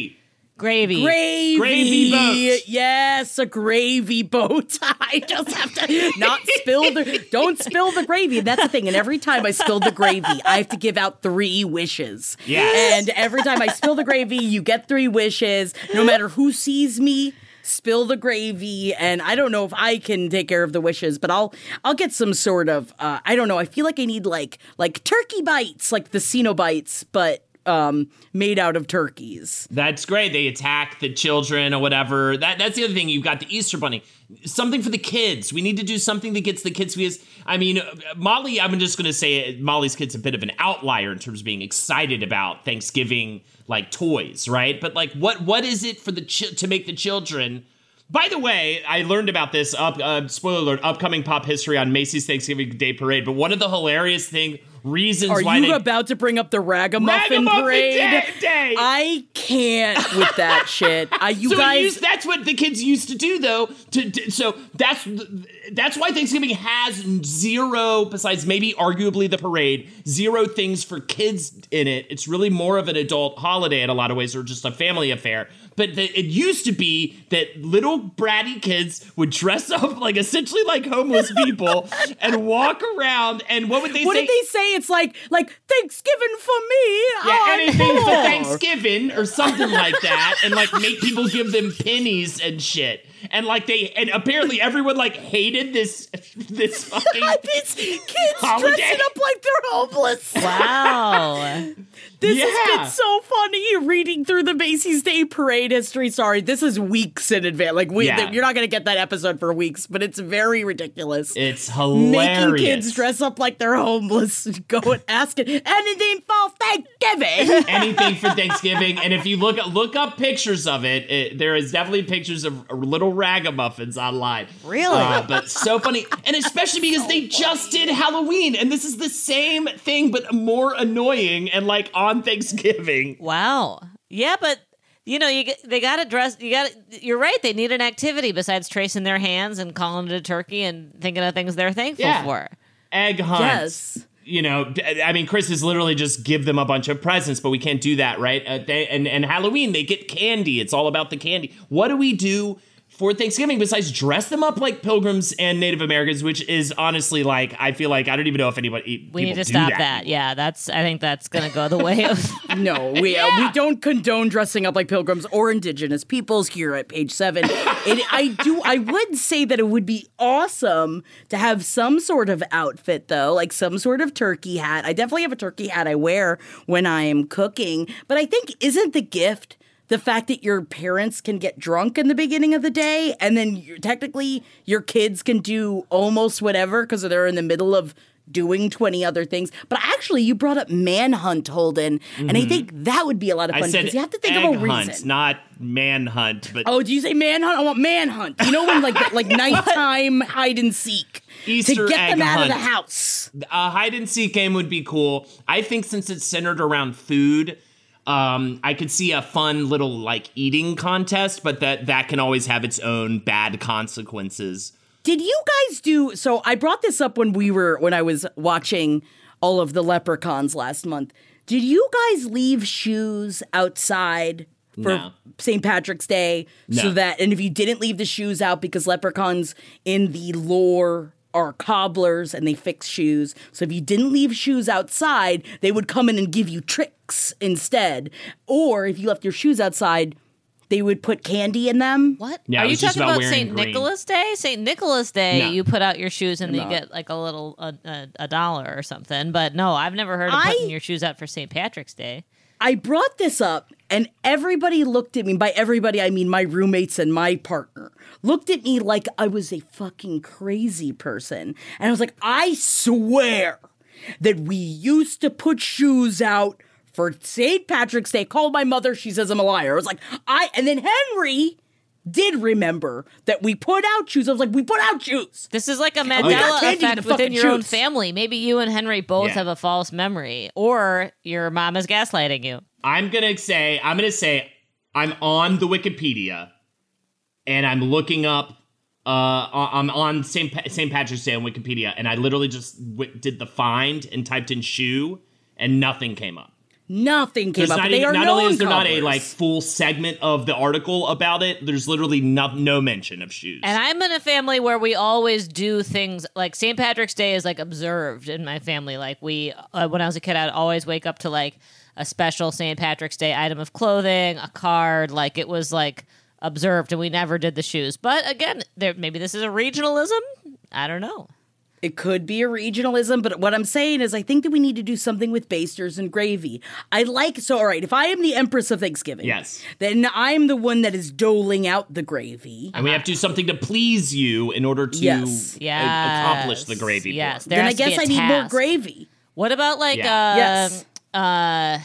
Gravy. gravy. Gravy. Gravy boat. Yes, a gravy boat. I just have to not spill the don't spill the gravy. That's the thing. And every time I spill the gravy, I have to give out three wishes. Yes. And every time I spill the gravy, you get three wishes. No matter who sees me, spill the gravy. And I don't know if I can take care of the wishes, but I'll I'll get some sort of uh, I don't know. I feel like I need like like turkey bites, like the Cenobites, but um made out of turkeys. That's great. They attack the children or whatever. That that's the other thing. You've got the Easter Bunny. Something for the kids. We need to do something that gets the kids because I mean, Molly. I'm just going to say it, Molly's kid's a bit of an outlier in terms of being excited about Thanksgiving like toys, right? But like, what what is it for the chi- to make the children? By the way, I learned about this up. Uh, spoiler alert: upcoming pop history on Macy's Thanksgiving Day Parade. But one of the hilarious thing reasons Are why you they about to bring up the Ragamuffin, Ragamuffin parade? Day- Day. I can't with that shit. I, you so guys, used- that's what the kids used to do, though. To, to- so that's that's why Thanksgiving has zero, besides maybe arguably the parade, zero things for kids in it. It's really more of an adult holiday in a lot of ways, or just a family affair. But the, it used to be that little bratty kids would dress up like essentially like homeless people and walk around. And what would they what say? did they say? It's like like Thanksgiving for me. Yeah, anything for. Thanksgiving or something like that, and like make people give them pennies and shit. And like they, and apparently everyone like hated this this fucking. These kids Holiday. dressing up like they're homeless. Wow. This Yeah. has been so funny reading through the Macy's Day Parade history. Sorry, this is weeks in advance. Like we, Yeah. you're not going to get that episode for weeks, but it's very ridiculous. It's hilarious. Making kids dress up like they're homeless, and go and ask it anything for Thanksgiving. anything for Thanksgiving. And if you look look up pictures of it, it there is definitely pictures of little ragamuffins online. Really? Uh, but so funny, and especially because they just did Halloween, and this is the same thing but more annoying and like on Thanksgiving. Wow. Yeah, but you know, you they got to dress. You got. You're right. They need an activity besides tracing their hands and calling it a turkey and thinking of things they're thankful Yeah. for. Egg hunts. Yes. You know, I mean, Chris is literally just give them a bunch of presents, but we can't do that, right? Uh, they, and and Halloween, they get candy. It's all about the candy. What do we do for Thanksgiving besides dress them up like pilgrims and Native Americans? Which is honestly like, I feel like I don't even know if anybody. We need to stop that. Yeah, that's. I think that's going to go the way of. No, we uh, we don't condone dressing up like pilgrims or indigenous peoples here at page seven. It, I do. I would say that it would be awesome to have some sort of outfit, though, like some sort of turkey hat. I definitely have a turkey hat I wear when I am cooking. But I think isn't the gift the fact that your parents can get drunk in the beginning of the day, and then you technically your kids can do almost whatever because they're in the middle of doing 20 other things. But actually, you brought up manhunt, Holden, and I think that would be a lot of Mm-hmm. Fun because you have to think of a hunt, reason. not manhunt. But Oh, do you say manhunt? I want manhunt. You know when like like nighttime hide and seek Easter to get them out of the house. a hide and seek game would be cool. I think since it's centered around food, um, I could see a fun little like eating contest, but that that can always have its own bad consequences. Did you guys do so? I brought this up when we were when I was watching all of the leprechauns last month. Did you guys leave shoes outside for No. St. Patrick's Day so that and if you didn't leave the shoes out because leprechauns in the lore are cobblers and they fix shoes. So if you didn't leave shoes outside, they would come in and give you tricks instead. Or if you left your shoes outside, they would put candy in them. What? Yeah, Are you talking about about St. Nicholas Day? St. Nicholas Day, No. you put out your shoes and you get like a little a, a, a dollar or something. But no, I've never heard of I- putting your shoes out for St. Patrick's Day. I brought this up and everybody looked at me. By everybody, I mean my roommates and my partner looked at me like I was a fucking crazy person. And I was like, I swear that we used to put shoes out for St. Patrick's Day. Called my mother. She says I'm a liar. I was like, I, and then Henry did remember that we put out shoes. I was like, we put out shoes. This is like a Mandela candy in effect within fucking your own family. Maybe you and Henry both Yeah. have a false memory, or your mom is gaslighting you. I'm gonna say I'm gonna say I'm on the Wikipedia, and I'm looking up. Uh, I'm on St. Pa- St. Patrick's Day on Wikipedia, and I literally just w- did the find and typed in shoe, and nothing came up. Nothing came There's up. not, they even, are not only is there not a like full segment of the article about it, there's literally no, no mention of shoes. And I'm in a family where we always do things like St. Patrick's Day is like observed in my family. Like we, uh, when I was a kid, I'd always wake up to like a special St. Patrick's Day item of clothing, a card. Like it was like observed, and we never did the shoes. But again, there maybe this is a regionalism. I don't know. It could be a regionalism, but what I'm saying is, I think that we need to do something with basters and gravy. I like so. All right, if I am the Empress of Thanksgiving, Yes. then I'm the one that is doling out the gravy. and we have to do something to please you in order to Yes. a- Yes. accomplish the gravy. Yes. There then I has to be guess a I need more gravy. What about like Yeah. uh Yes. uh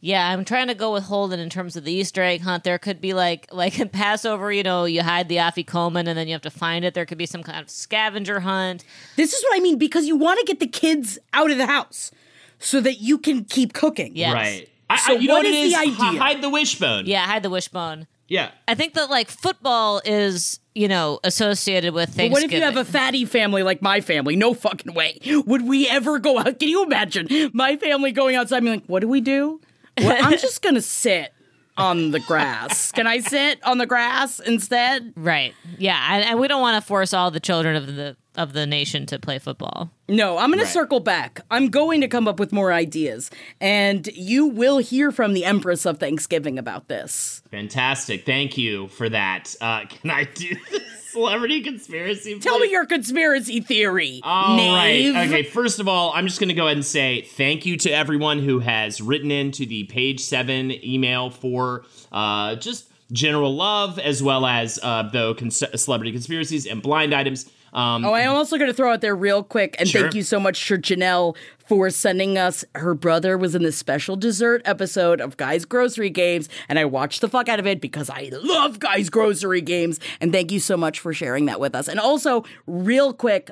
yeah, I'm trying to go with Holden in terms of the Easter egg hunt. There could be like like in Passover, you know, you hide the afikoman and then you have to find it. There could be some kind of scavenger hunt. This is what I mean because you want to get the kids out of the house so that you can keep cooking. Yes. Right. I, So I, you know what what it is the is? H- idea? hide the wishbone. Yeah, hide the wishbone. Yeah. I think that like football is, you know, associated with But what if you have a fatty family like my family? No fucking way. Would we ever go out? Can you imagine my family going outside and being like, what do we do? Well, I'm just going to sit on the grass. Can I sit on the grass instead? right? Yeah, and, and we don't want to force all the children of the of the nation to play football. No, I'm going Right. to circle back. I'm going to come up with more ideas. And you will hear from the Empress of Thanksgiving about this. Fantastic. Thank you for that. Uh, can I do the celebrity conspiracy? Tell me your conspiracy theory. All right. knave. Okay. First of all, I'm just going to go ahead and say thank you to everyone who has written into the page seven email for uh, just general love, as well as uh, the cons- celebrity conspiracies and blind items. Um, Oh, I'm also going to throw out there real quick and Sure. thank you so much to Janelle for sending us. Her brother was in the special dessert episode of Guys Grocery Games, and I watched the fuck out of it because I love Guys Grocery Games. And thank you so much for sharing that with us. And also, real quick,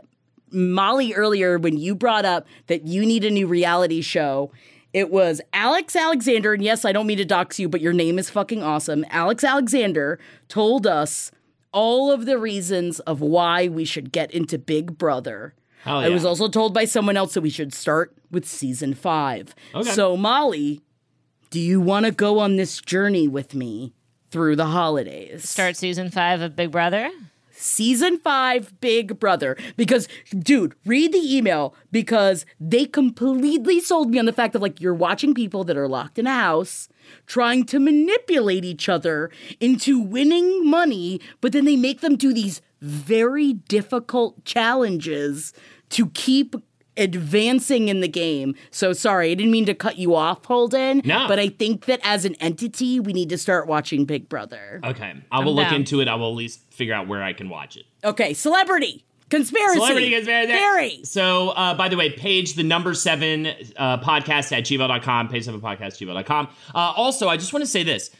Molly, earlier when you brought up that you need a new reality show, it was Alex Alexander. And yes, I don't mean to dox you, but your name is fucking awesome. Alex Alexander told us all of the reasons of why we should get into Big Brother. Hell I was also told by someone else that we should start with season five. Okay. So, Molly, do you want to go on this journey with me through the holidays? Start season five of Big Brother. Season five Big Brother. Because, dude, read the email because they completely sold me on the fact of like you're watching people that are locked in a house trying to manipulate each other into winning money, but then they make them do these very difficult challenges to keep advancing in the game. So sorry, I didn't mean to cut you off, Holden. No. But I think that as an entity, we need to start watching Big Brother. okay. I will look down. into it. I will at least figure out where I can watch it. Okay, celebrity. Conspiracy. Celebrity conspiracy. Theory. So, uh, by the way, page the number seven uh, podcast at gmail.com, page seven podcast gmail.com. Uh, also, I just want to say this.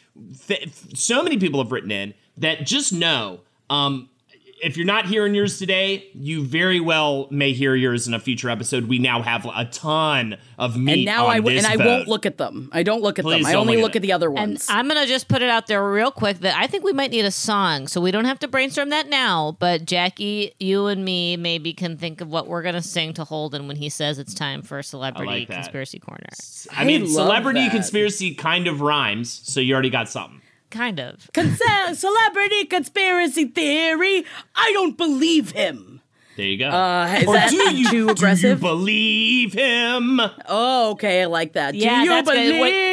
Th- so many people have written in that just know um, if you're not hearing yours today, you very well may hear yours in a future episode. We now have a ton of meat And now on I w- this and I boat. won't look at them. I don't look at Please them. I only look at look at the other And ones. I'm gonna just put it out there real quick that I think we might need a song, so we don't have to brainstorm that now. But Jackie, you and me maybe can think of what we're gonna sing to Holden when he says it's time for a celebrity like conspiracy corner. I mean, celebrity that. conspiracy kind of rhymes, so you already got something. Kind of. Conce- celebrity conspiracy theory. I don't believe him. There you go. Uh, is or that do you, too do you believe him? oh, okay. I like that. Yeah, Do you that's good. believe What- him?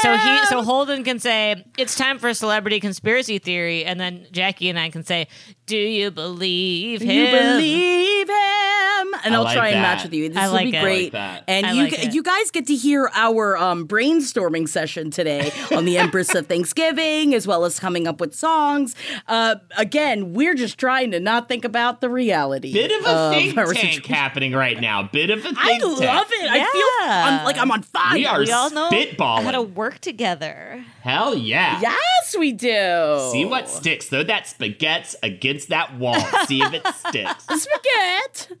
So he, so Holden can say it's time for a celebrity conspiracy theory, and then Jackie and I can say, "Do you believe Do him?" you believe him? And and I I'll like try and match with you. This I will like be it. I great. like that. And I you like it. you guys get to hear our um, brainstorming session today on the Empress of Thanksgiving, as well as coming up with songs. Uh, again, we're just trying to not think about the reality. Bit of a think tank situation. happening right now. Bit of a think I tank. love it. I feel I'm, like I'm on fire. We are We all know spitballing. how to work together. Hell yeah. Yes, we do. See what sticks. Throw that spaghetti against that wall. See if it sticks. spaghetti.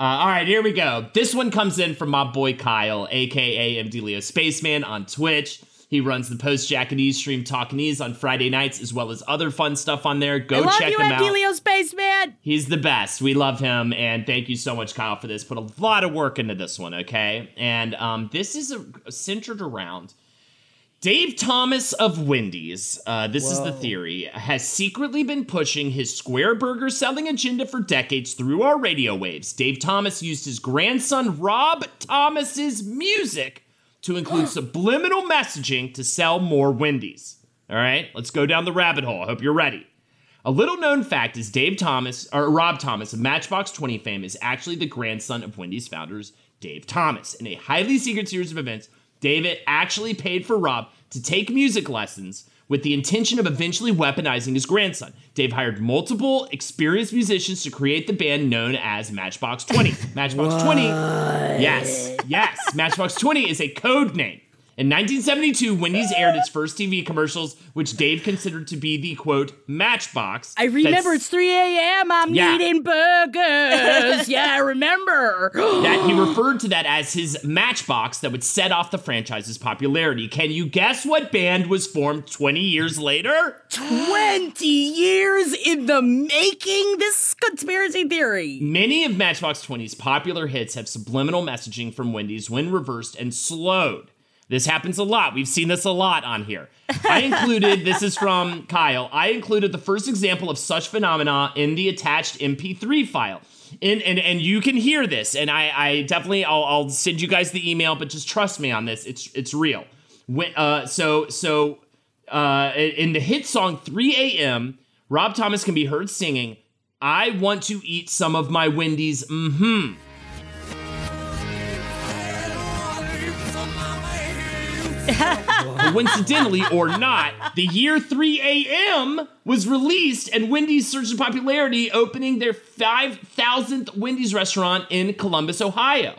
Uh, all right, here we go. This one comes in from my boy Kyle, aka MD Leo Spaceman on Twitch. He runs the post Japanese stream Talkanese on Friday nights, as well as other fun stuff on there. Go I love check you, him out. Delio Spaceman. He's the best. We love him, and thank you so much, Kyle, for this. Put a lot of work into this one, okay? And um, this is a, centered around Dave Thomas of Wendy's. Uh, this is the theory. Has secretly been pushing his square burger selling agenda for decades through our radio waves. Dave Thomas used his grandson Rob Thomas's music to include subliminal messaging to sell more Wendy's. All right, let's go down the rabbit hole. I hope you're ready. A little known fact is Dave Thomas, or Rob Thomas of Matchbox 20 fame, is actually the grandson of Wendy's founders, Dave Thomas. In a highly secret series of events, David actually paid for Rob to take music lessons with the intention of eventually weaponizing his grandson. Dave hired multiple experienced musicians to create the band known as Matchbox 20. Matchbox 20, yes, yes, Matchbox 20 is a code name. In 1972, Wendy's aired its first TV commercials, which Dave considered to be the quote matchbox. I remember it's 3 a.m. I'm Yeah. eating burgers. yeah, I remember. that he referred to that as his matchbox that would set off the franchise's popularity. Can you guess what band was formed 20 years later? 20 years in the making. This conspiracy theory. Many of Matchbox 20's popular hits have subliminal messaging from Wendy's when reversed and slowed. This happens a lot. We've seen this a lot on here. I included, this is from Kyle, I included the first example of such phenomena in the attached MP3 file. And, and, and you can hear this, and I, I definitely, I'll, I'll send you guys the email, but just trust me on this. It's, it's real. When, uh, so, so uh, in the hit song 3 a.m., Rob Thomas can be heard singing, I want to eat some of my Wendy's, mm hmm. Coincidentally or not, the year 3 a.m. was released and Wendy's surged in popularity, opening their 5,000th Wendy's restaurant in Columbus, Ohio.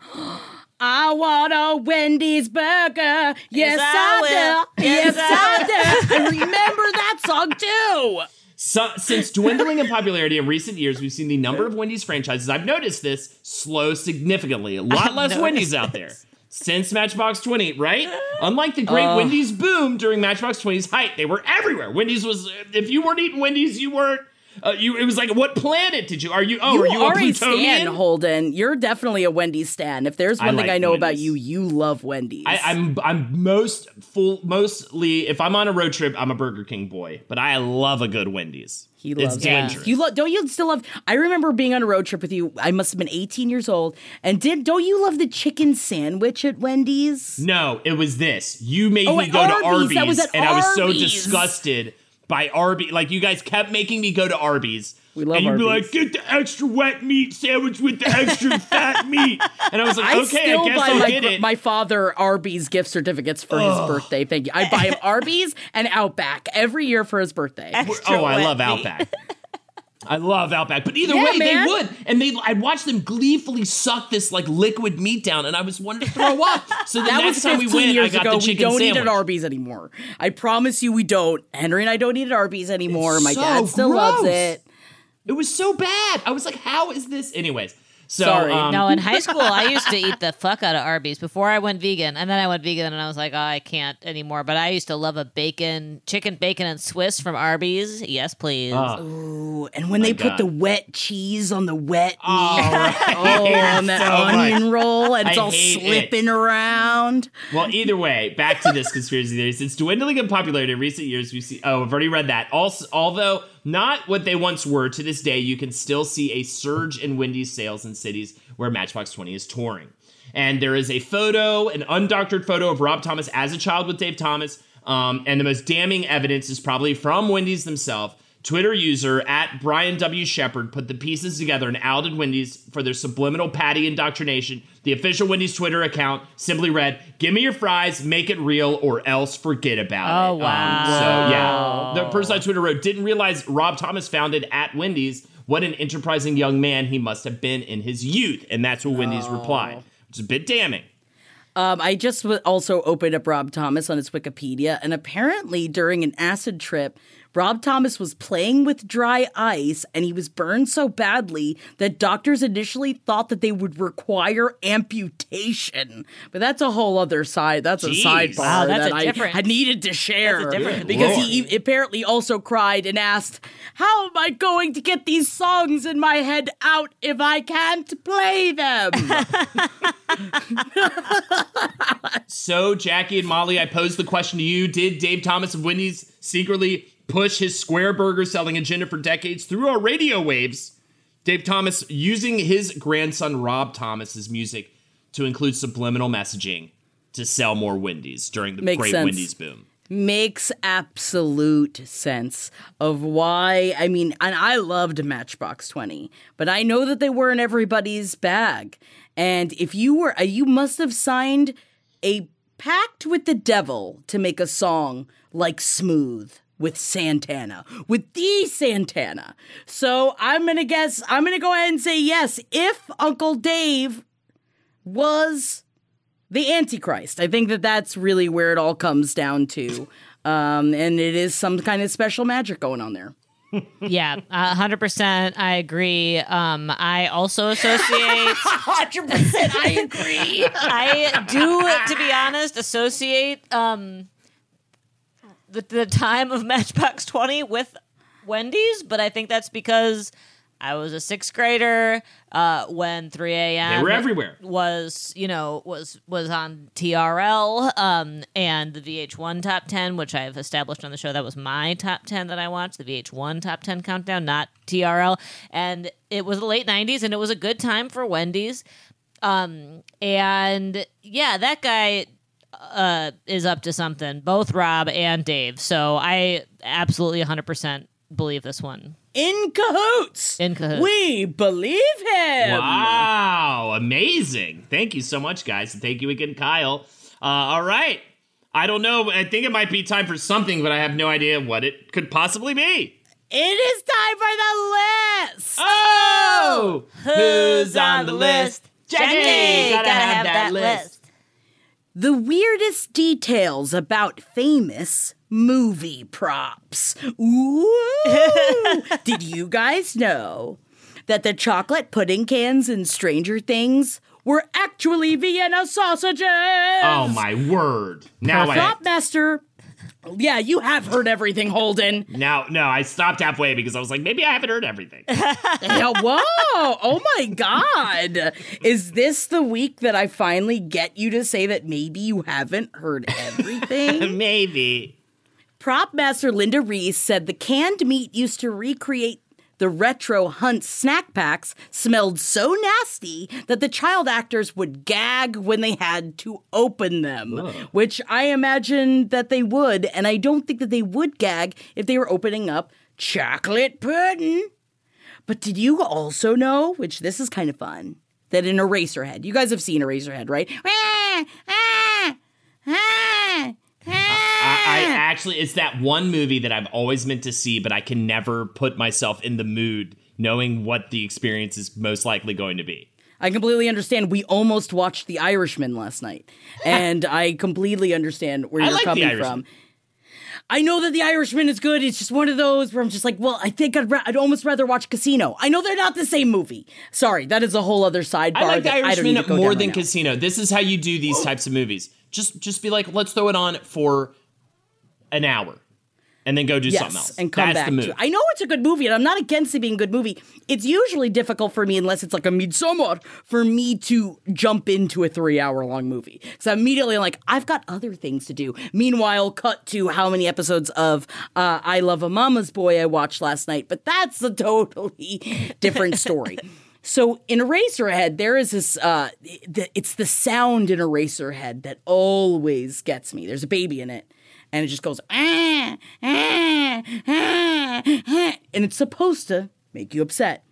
I want a Wendy's burger. Yes, I I, will. do. Yes, Yes, I do. I remember that song too. So, since dwindling in popularity in recent years, we've seen the number of Wendy's franchises. I've noticed this slow significantly. A lot less Wendy's out there since Matchbox 20, right? Uh, Unlike the great uh. Wendy's boom during Matchbox 20's height, they were everywhere. Wendy's was if you weren't eating Wendy's, you weren't. Uh, you it was like what planet did you are you oh you are you a are a Plutonian? stan, Holden. You're definitely a Wendy's stan. If there's I one thing like I know about you, you love Wendy's. I, I'm I'm most full mostly if I'm on a road trip, I'm a Burger King boy, but I love a good Wendy's. He it's loves dangerous. You love? Don't you still love? I remember being on a road trip with you. I must have been 18 years old. And did don't you love the chicken sandwich at Wendy's? No, it was this. You made Oh, me go to Arby's. Arby's, was at and I was so disgusted by Arby's. Like you guys kept making me go to Arby's. We love and you'd be like, get the extra wet meat sandwich with the extra fat meat. And I was like, I okay, still I guess buy I'll my, get it. my father Arby's gift certificates for his birthday. Thank you. I buy him Arby's and Outback every year for his birthday. oh, I love Outback. I love Outback, but either Yeah, way, man. they would, and they. I'd watch them gleefully suck this like liquid meat down, and I was wanting to throw up. So the That next was time we went, I got ago. the We don't sandwich. eat at Arby's anymore. I promise you, we don't. Henry and I don't eat at Arby's anymore. It's My so dad still loves it. It was so bad. I was like, "How is this?" Anyways, so Sorry. um, No, in high school, I used to eat the fuck out of Arby's before I went vegan, and then I went vegan, and I was like, oh, I can't anymore. But I used to love a bacon, chicken bacon and Swiss from Arby's. Yes, please. Ooh, and when they put the wet cheese on the wet Oh, right. oh, on that So onion much. roll, and it's I all hate it. slipping around. Well, either way, back to this conspiracy theory. Since dwindling in popularity in recent years, we see. Oh, I've already read that. Also, although not what they once were, to this day, you can still see a surge in Wendy's sales in cities where Matchbox Twenty is touring. And there is a photo, an undoctored photo of Rob Thomas as a child with Dave Thomas. Um, and the most damning evidence is probably from Wendy's themselves. Twitter user at Brian W. Shepard put the pieces together and outed Wendy's for their subliminal patty indoctrination. The official Wendy's Twitter account simply read, Give me your fries, make it real, or else forget about Oh, it. Um, wow. so, yeah. The person on Twitter wrote, Didn't realize Rob Thomas founded at Wendy's. What an enterprising young man he must have been in his youth. And that's what Wendy's replied, which is a bit damning. Um, I just w- also opened up Rob Thomas on his Wikipedia, and apparently during an acid trip, Rob Thomas was playing with dry ice and he was burned so badly that doctors initially thought that they would require amputation. But that's a whole other side. That's Jeez. a sidebar Wow, that's that a I different- had needed to share different because Lord. he apparently also cried and asked, "How am I going to get these songs in my head out if I can't play them?" So, Jackie and Molly, I posed the question to you Did Dave Thomas of Wendy's secretly push his square burger selling agenda for decades through our radio waves? Dave Thomas using his grandson Rob Thomas's music to include subliminal messaging to sell more Wendy's during the Makes great sense. Wendy's boom. makes absolute sense of why I mean and I loved Matchbox 20 but I know that they weren't everybody's bag and if you were uh, you must have signed a pact with the devil to make a song like Smooth with Santana with the Santana so I'm going to guess I'm going to go ahead and say yes if Uncle Dave was the Antichrist. I think that that's really where it all comes down to. Um, and it is some kind of special magic going on there. Yeah, a hundred percent. I agree. Um, I also associate. 100% I agree. I do, to be honest, associate um, the, the time of Matchbox Twenty with Wendy's, but I think that's because I was a sixth grader uh, when 3 a.m. They were everywhere. Was you know was was on TRL um, and the VH1 top 10, which I've established on the show. That was my top 10 that I watched, the VH1 top 10 countdown, not TRL. And it was the late 90s, and it was a good time for Wendy's. Um, and yeah, that guy uh, is up to something, both Rob and Dave. So I absolutely 100% believe this one. In cahoots. In cahoots. We believe him. Wow, amazing. Thank you so much, guys. And thank you again, Kyle. Uh, all right. I don't know. I think it might be time for something, but I have no idea what it could possibly be. It is time for the list. Oh! Who's on the list? Jackie! Gotta, have, that, list. The weirdest details about famous movie props. Ooh! Did you guys know that the chocolate pudding cans in Stranger Things were actually Vienna sausages? Oh, my word. Now I. Prop master. Yeah, you have heard everything, Holden. No, no, I stopped halfway because I was like, maybe I haven't heard everything. Yeah, whoa! Oh my God! Is this the week that I finally get you to say that maybe you haven't heard everything? maybe. Prop master Lynda Reiss said the canned meat used to recreate the retro Hunt snack packs smelled so nasty that the child actors would gag when they had to open them, which I imagine that they would, and I don't think that they would gag if they were opening up chocolate pudding. But did you also know, which this is kind of fun, that in Eraserhead, you guys have seen Eraserhead, right? Ah, ah, ah, ah. I, actually, it's that one movie that I've always meant to see, but I can never put myself in the mood knowing what the experience is most likely going to be. I completely understand. We almost watched The Irishman last night, and I completely understand where you're like coming from. I know that The Irishman is good. It's just one of those where I'm just like, well, I think I'd, ra- I'd almost rather watch Casino. I know they're not the same movie. Sorry, that is a whole other sidebar. I like The Irishman need to go more than right. Casino. This is how you do these types of movies. Just, just be like, let's throw it on for an hour, and then go do yes, something else. and come That's back the move. to. I know it's a good movie, and I'm not against it being a good movie. It's usually difficult for me, unless it's like a Midsommar, for me to jump into a three hour long movie. I'm immediately like, I've got other things to do. Meanwhile, cut to how many episodes of uh, I Love a Mama's Boy I watched last night, but that's a totally different story. So in Eraserhead, there is this. Uh, it's the sound in Eraserhead that always gets me. There's a baby in it, and it just goes ah, ah, ah, ah, and it's supposed to make you upset.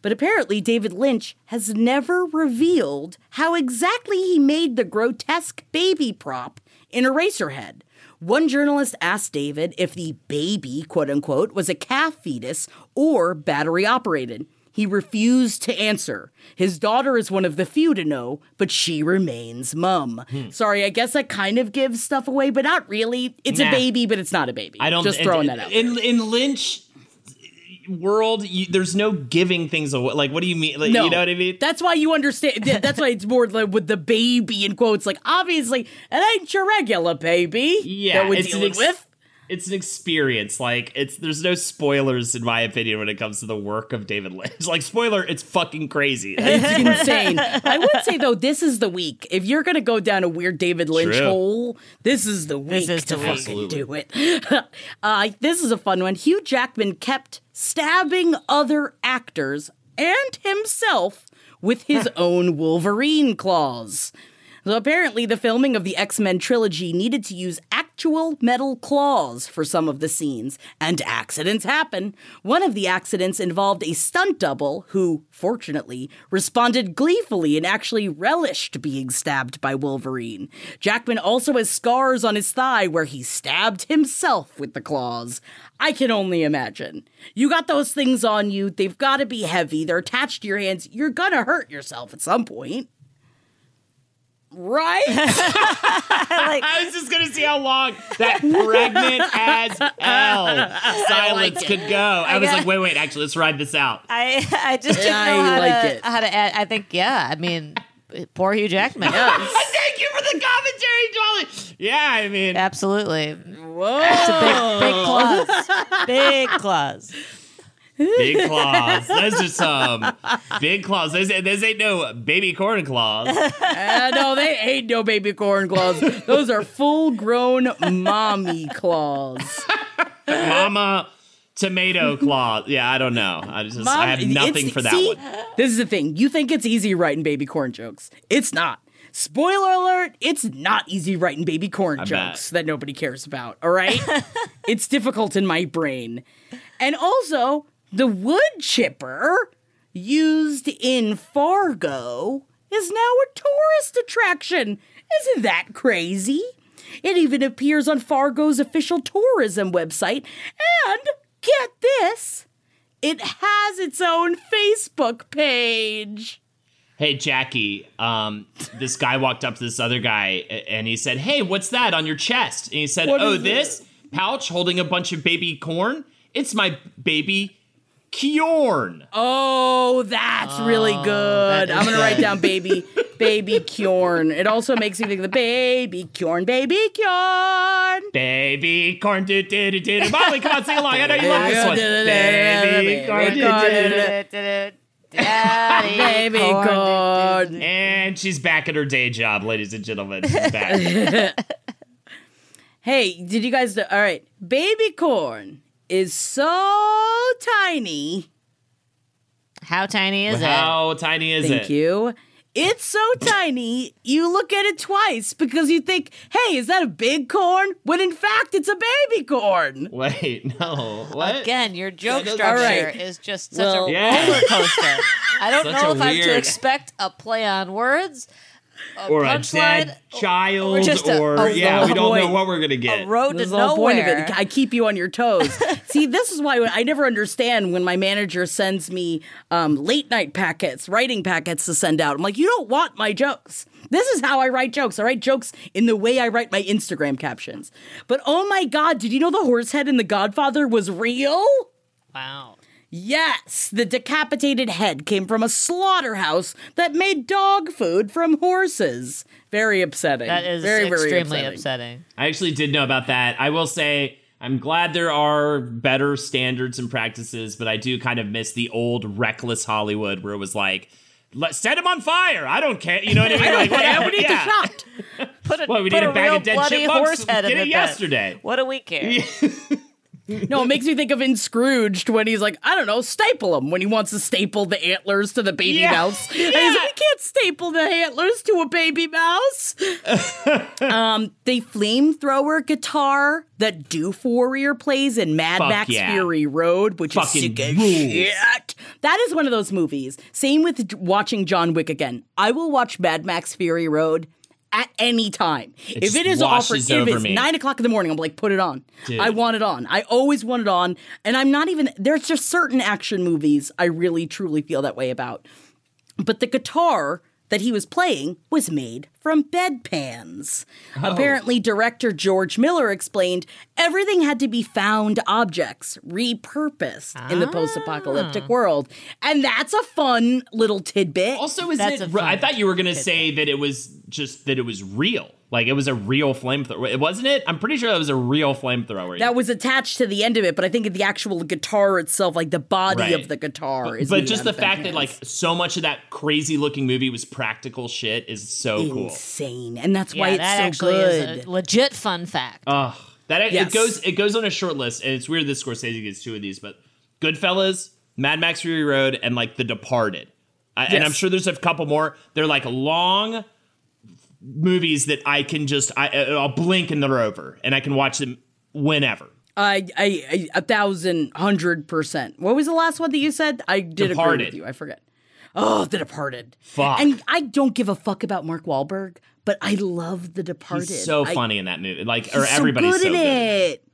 But apparently, David Lynch has never revealed how exactly he made the grotesque baby prop in Eraserhead. One journalist asked David if the baby, quote unquote, was a calf fetus or battery operated. He refused to answer. His daughter is one of the few to know, but she remains mum. Hmm. Sorry, I guess that kind of gives stuff away, but not really. It's a baby, but it's not a baby. I don't just and- throwing that out. In in Lynch world, you, there's no giving things away. Like, what do you mean? Like, No, you know what I mean? That's why you understand. That's why it's more like with the baby in quotes. Like obviously, it ain't your regular baby. Yeah, that we're dealing ex- with. It's an experience. Like it's there's no spoilers in my opinion when it comes to the work of David Lynch. Like spoiler, it's fucking crazy. It's insane. I would say though, this is the week. If you're gonna go down a weird David Lynch True. hole, this is the week is to the fucking week. do it. uh, this is a fun one. Hugh Jackman kept stabbing other actors and himself with his own Wolverine claws. So apparently, the filming of the X Men trilogy needed to use actual metal claws for some of the scenes, and accidents happen. One of the accidents involved a stunt double who, fortunately, responded gleefully and actually relished being stabbed by Wolverine. Jackman also has scars on his thigh where he stabbed himself with the claws. I can only imagine. You got those things on you, they've got to be heavy, they're attached to your hands, you're gonna hurt yourself at some point. Right? I was just gonna see how long that pregnant as hell silence could go. I, was got- like, wait, wait, actually, let's ride this out. I I just didn't I know how like to it. how to add. I think yeah. I mean, poor Hugh Jackman. Thank you for the commentary, Jolly. Yeah, I mean, Absolutely. Whoa. It's a big, big claws. Big claws. Big claws. Those are some big claws. Those, those ain't no baby corn claws. Uh, no, they ain't no baby corn claws. Those are full grown mommy claws. Mama tomato claws. Yeah, I don't know. I just Mom, I have nothing for that see, one. This is the thing. You think it's easy writing baby corn jokes. It's not. Spoiler alert, it's not easy writing baby corn I jokes bet. that nobody cares about, all right? it's difficult in my brain. And also, the wood chipper used in Fargo is now a tourist attraction. Isn't that crazy? It even appears on Fargo's official tourism website. And get this, it has its own Facebook page. Hey Jackie, um, this guy walked up to this other guy and he said, "Hey, what's that on your chest?" And he said, What "Oh, is this pouch holding a bunch of baby corn. It's my baby Bjorn." Oh, that's really good. that is I'm gonna write down baby, baby Bjorn. It also makes me think of the baby Bjorn, baby Bjorn. Baby corn, do do do do. Molly, come on, sing along. I know you love this one. Baby corn, do do do. Daddy Baby corn. corn. And she's back at her day job, ladies and gentlemen. She's back. Hey, did you guys? Know, all right, baby corn is so tiny. How tiny is it? How tiny is Thank it? you. It's so tiny, you look at it twice because you think, hey, is that a big corn? When in fact, it's a baby corn. Wait, no. What? Again, your joke doesn't- structure All right. is just such Well- a Yeah. roller coaster. I don't Such know a if I'm to expect a play on words. Or a punchline, dead child, or just a- or a yeah, we don't know what we're gonna get. a road This to is point of nowhere. it. I keep you on your toes. See, this is why I never understand when my manager sends me um, late night packets, writing packets to send out. I'm like, you don't want my jokes. This is how I write jokes. I write jokes in the way I write my Instagram captions. But oh my God, did you know the horse head in The Godfather was real? Wow. Yes, the decapitated head came from a slaughterhouse that made dog food from horses. Very upsetting. That is very, very extremely upsetting. upsetting. I actually did know about that. I will say I'm glad there are better standards and practices, but I do kind of miss the old reckless Hollywood where it was like, Let, set him on fire. I don't care. You know what I mean? Like, Yeah, whatever. we need yeah. to shot. Put a, Well, we put need a bag real of dead bloody chipmunks. horse head Did in it the bed. yesterday. What do we care? No, it makes me think of in Scrooged when he's like, I don't know, staple him when he wants to staple the antlers to the baby Yeah. mouse. And he's like, we can't staple the antlers to a baby mouse. um, the flamethrower guitar that Doof Warrior plays in Mad Fuck Max yeah. Fury Road, which Fucking is sick as shit. That is one of those movies. Same with watching John Wick again. I will watch Mad Max Fury Road at any time. if just it is offered, if it's me. nine o'clock in the morning, I'm like, put it on. Dude. I want it on. I always want it on. And I'm not even, there's just certain action movies I really truly feel that way about. But the guitar that he was playing was made from bedpans. Oh. Apparently, director George Miller explained everything had to be found objects, repurposed in the post apocalyptic Ah. world. And that's a fun little tidbit. Also, is That's it? I thought you were gonna say that it was just that it was real, like it was a real flamethrower. It wasn't it? I'm pretty sure that was a real flamethrower. that was attached to the end of it, but I think the actual guitar itself, like the body Right. of the guitar, is. but just the of fact that like so much of that crazy looking movie was practical shit is so cool. Insane, and that's why yeah, it's that so actually good. is a legit fun fact. Ugh. That Yes. it goes it goes on a short list, and it's weird that Scorsese gets two of these, but Goodfellas, Mad Max Fury Road, and like The Departed. I, And I'm sure there's a couple more. They're like long movies that I can just I uh, I'll blink and they're over, and I can watch them whenever. I, I, I, a thousand, hundred percent. What was the last one that you said? I did agree Departed. with you. I forget. Oh, The Departed. Fuck. And I don't give a fuck about Mark Wahlberg, but I love The Departed. He's so I- funny in that movie. Like, or everybody's so good good. in it.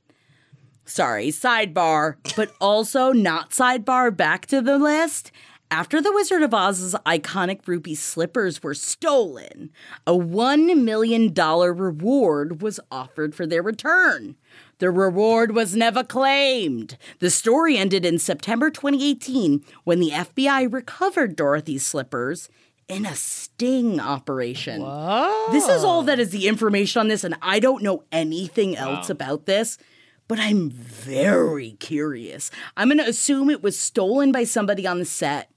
Sorry, sidebar, but also not sidebar. Back to the list. After the Wizard of Oz's iconic ruby slippers were stolen, a $1 million reward was offered for their return. The reward was never claimed. The story ended in September 2018 when the FBI recovered Dorothy's slippers in a sting operation. This is all that is the information on this, and I don't know anything else about this, but I'm very curious. I'm going to assume it was stolen by somebody on the set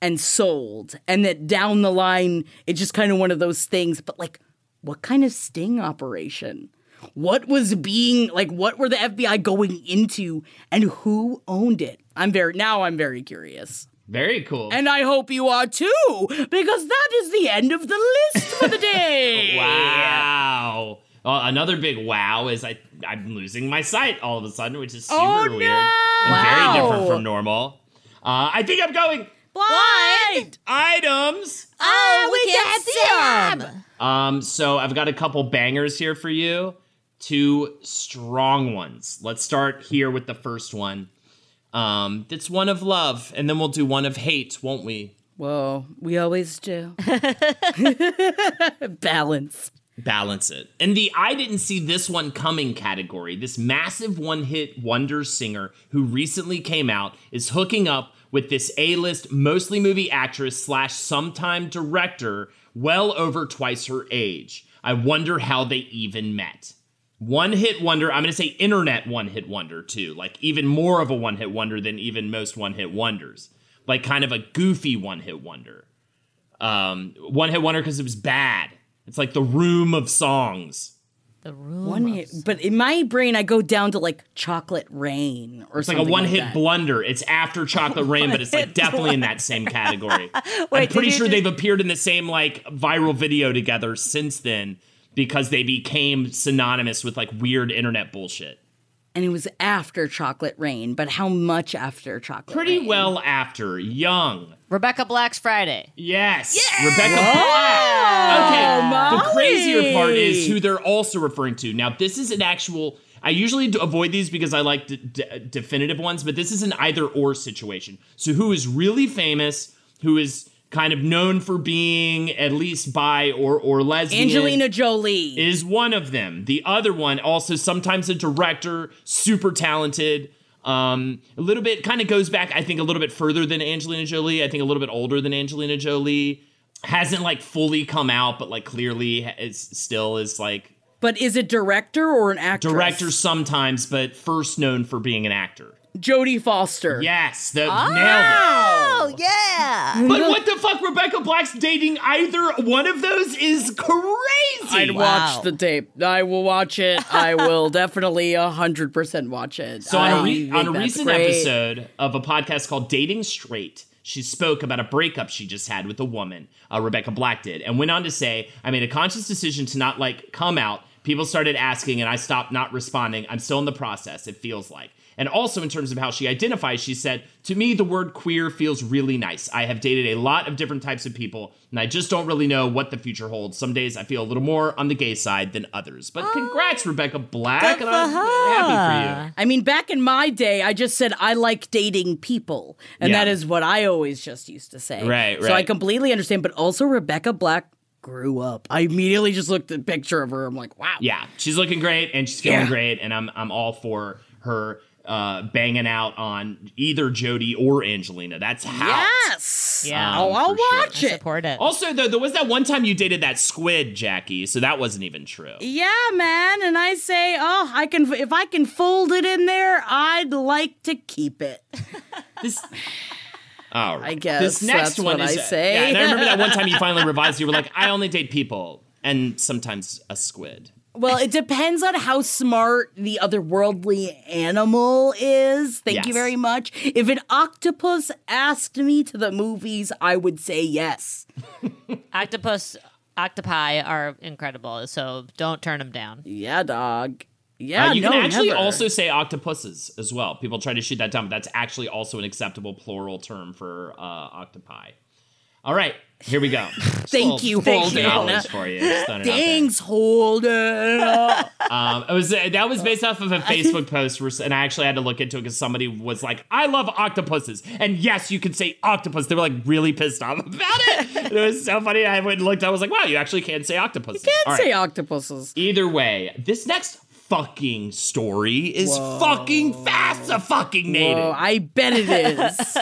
and sold, and that down the line, it's just kind of one of those things. But, like, what kind of sting operation? What was being like? What were the FBI going into, and who owned it? I'm very now. I'm very curious. Very cool. And I hope you are too, because that is the end of the list for the day. wow. Well, another big wow is I I'm losing my sight all of a sudden, which is super Oh, weird and Wow. very different from normal. Uh, I think I'm going Blind. items. Oh, we can't see them. Um, so I've got a couple bangers here for you. Two strong ones. Let's start here with the first one. Um, it's one of love, and then we'll do one of hate, won't we? Whoa, we always do. Balance. balance it. In the I didn't see this one coming category, this massive one hit wonder singer who recently came out is hooking up with this A list, mostly movie actress slash sometime director, well over twice her age. I wonder how they even met. One hit wonder, I'm going to say internet one hit wonder too, like even more of a one hit wonder than even most one hit wonders. Like kind of a goofy one hit wonder. Um, one hit wonder because it was bad. It's like the room of songs. The room. One hit, but in my brain, I go down to like chocolate rain or something. It's like something a one hit that. blunder. It's after Chocolate Rain, but it's like definitely in that same category. I'm pretty sure just- they've appeared in the same like viral video together since then because they became synonymous with like weird internet bullshit. and it was after Chocolate Rain, but how much after Chocolate Pretty Rain? well after. Young. Rebecca Black's Friday. Yes. Rebecca Black. Okay. The crazier part is who they're also referring to. Now, this is an actual. I usually avoid these because I like d- d- definitive ones, but this is an either or situation. So, who is really famous, who is kind of known for being at least bi or, or lesbian. Angelina Jolie. is one of them. The other one, also sometimes a director, super talented. Um, a little bit kind of goes back, I think, a little bit further than Angelina Jolie. I think a little bit older than Angelina Jolie. Hasn't like fully come out, but like clearly is still is like but is it director or an actress? director sometimes, but first known for being an actor. Jodie Foster. Yes, the nailed Oh yeah. But what the fuck? Rebecca Black's dating either one of those is crazy. I'd Wow. watch the tape. I will watch it. I will definitely hundred percent watch it. So on a, I re- on a recent great. episode of a podcast called Dating Straight, she spoke about a breakup she just had with a woman, uh, Rebecca Black did, and went on to say, "I made a conscious decision to not like come out. People started asking, and I stopped not responding. I'm still in the process. It feels like." And also, in terms of how she identifies, she said, To me, the word queer feels really nice. I have dated a lot of different types of people, and I just don't really know what the future holds. Some days I feel a little more on the gay side than others. But congrats, Rebecca Black. And I'm happy for you. I mean, back in my day, I just said I like dating people, and Yeah. that is what I always just used to say. Right, right. So I completely understand. But also, Rebecca Black grew up. I immediately just looked at a picture of her. I'm like, wow. Yeah, she's looking great and she's feeling Yeah. great, and I'm I'm all for her uh, banging out on either Jodie or Angelina. That's how. Yes. Yeah. Oh, I'll for sure. watch I it. support it. Also, though, there was that one time you dated that squid, Jackie, so that wasn't even true. Yeah, man. And I say, oh, I can if I can fold it in there, I'd like to keep it. This. All right. I guess this next that's one what is I say. Yeah, and I remember that one time you finally revised. You were like, "I only date people and sometimes a squid." Well, it depends on how smart the otherworldly animal is. Thank you very much. If an octopus asked me to the movies, I would say yes. Octopus, octopi are incredible, so don't turn them down. Yeah, dog. Yeah, Uh, you no, can actually never. also say octopuses as well. People try to shoot that down, but that's actually also an acceptable plural term for uh, octopi. All right, here we go. Thank you, Holden. Knowledge for you. Just throwing it out there. Thanks, Holden. Um, it was uh, that was based off of a Facebook post, where, and I actually had to look into it because somebody was like, "I love octopuses," and yes, you can say octopus. They were like really pissed off about it. And it was so funny. I went and looked. I was like, "Wow, you actually can't say octopuses." You Can't All say right. octopuses. Either way, this next fucking story is fucking fascinating. Oh, I bet it is.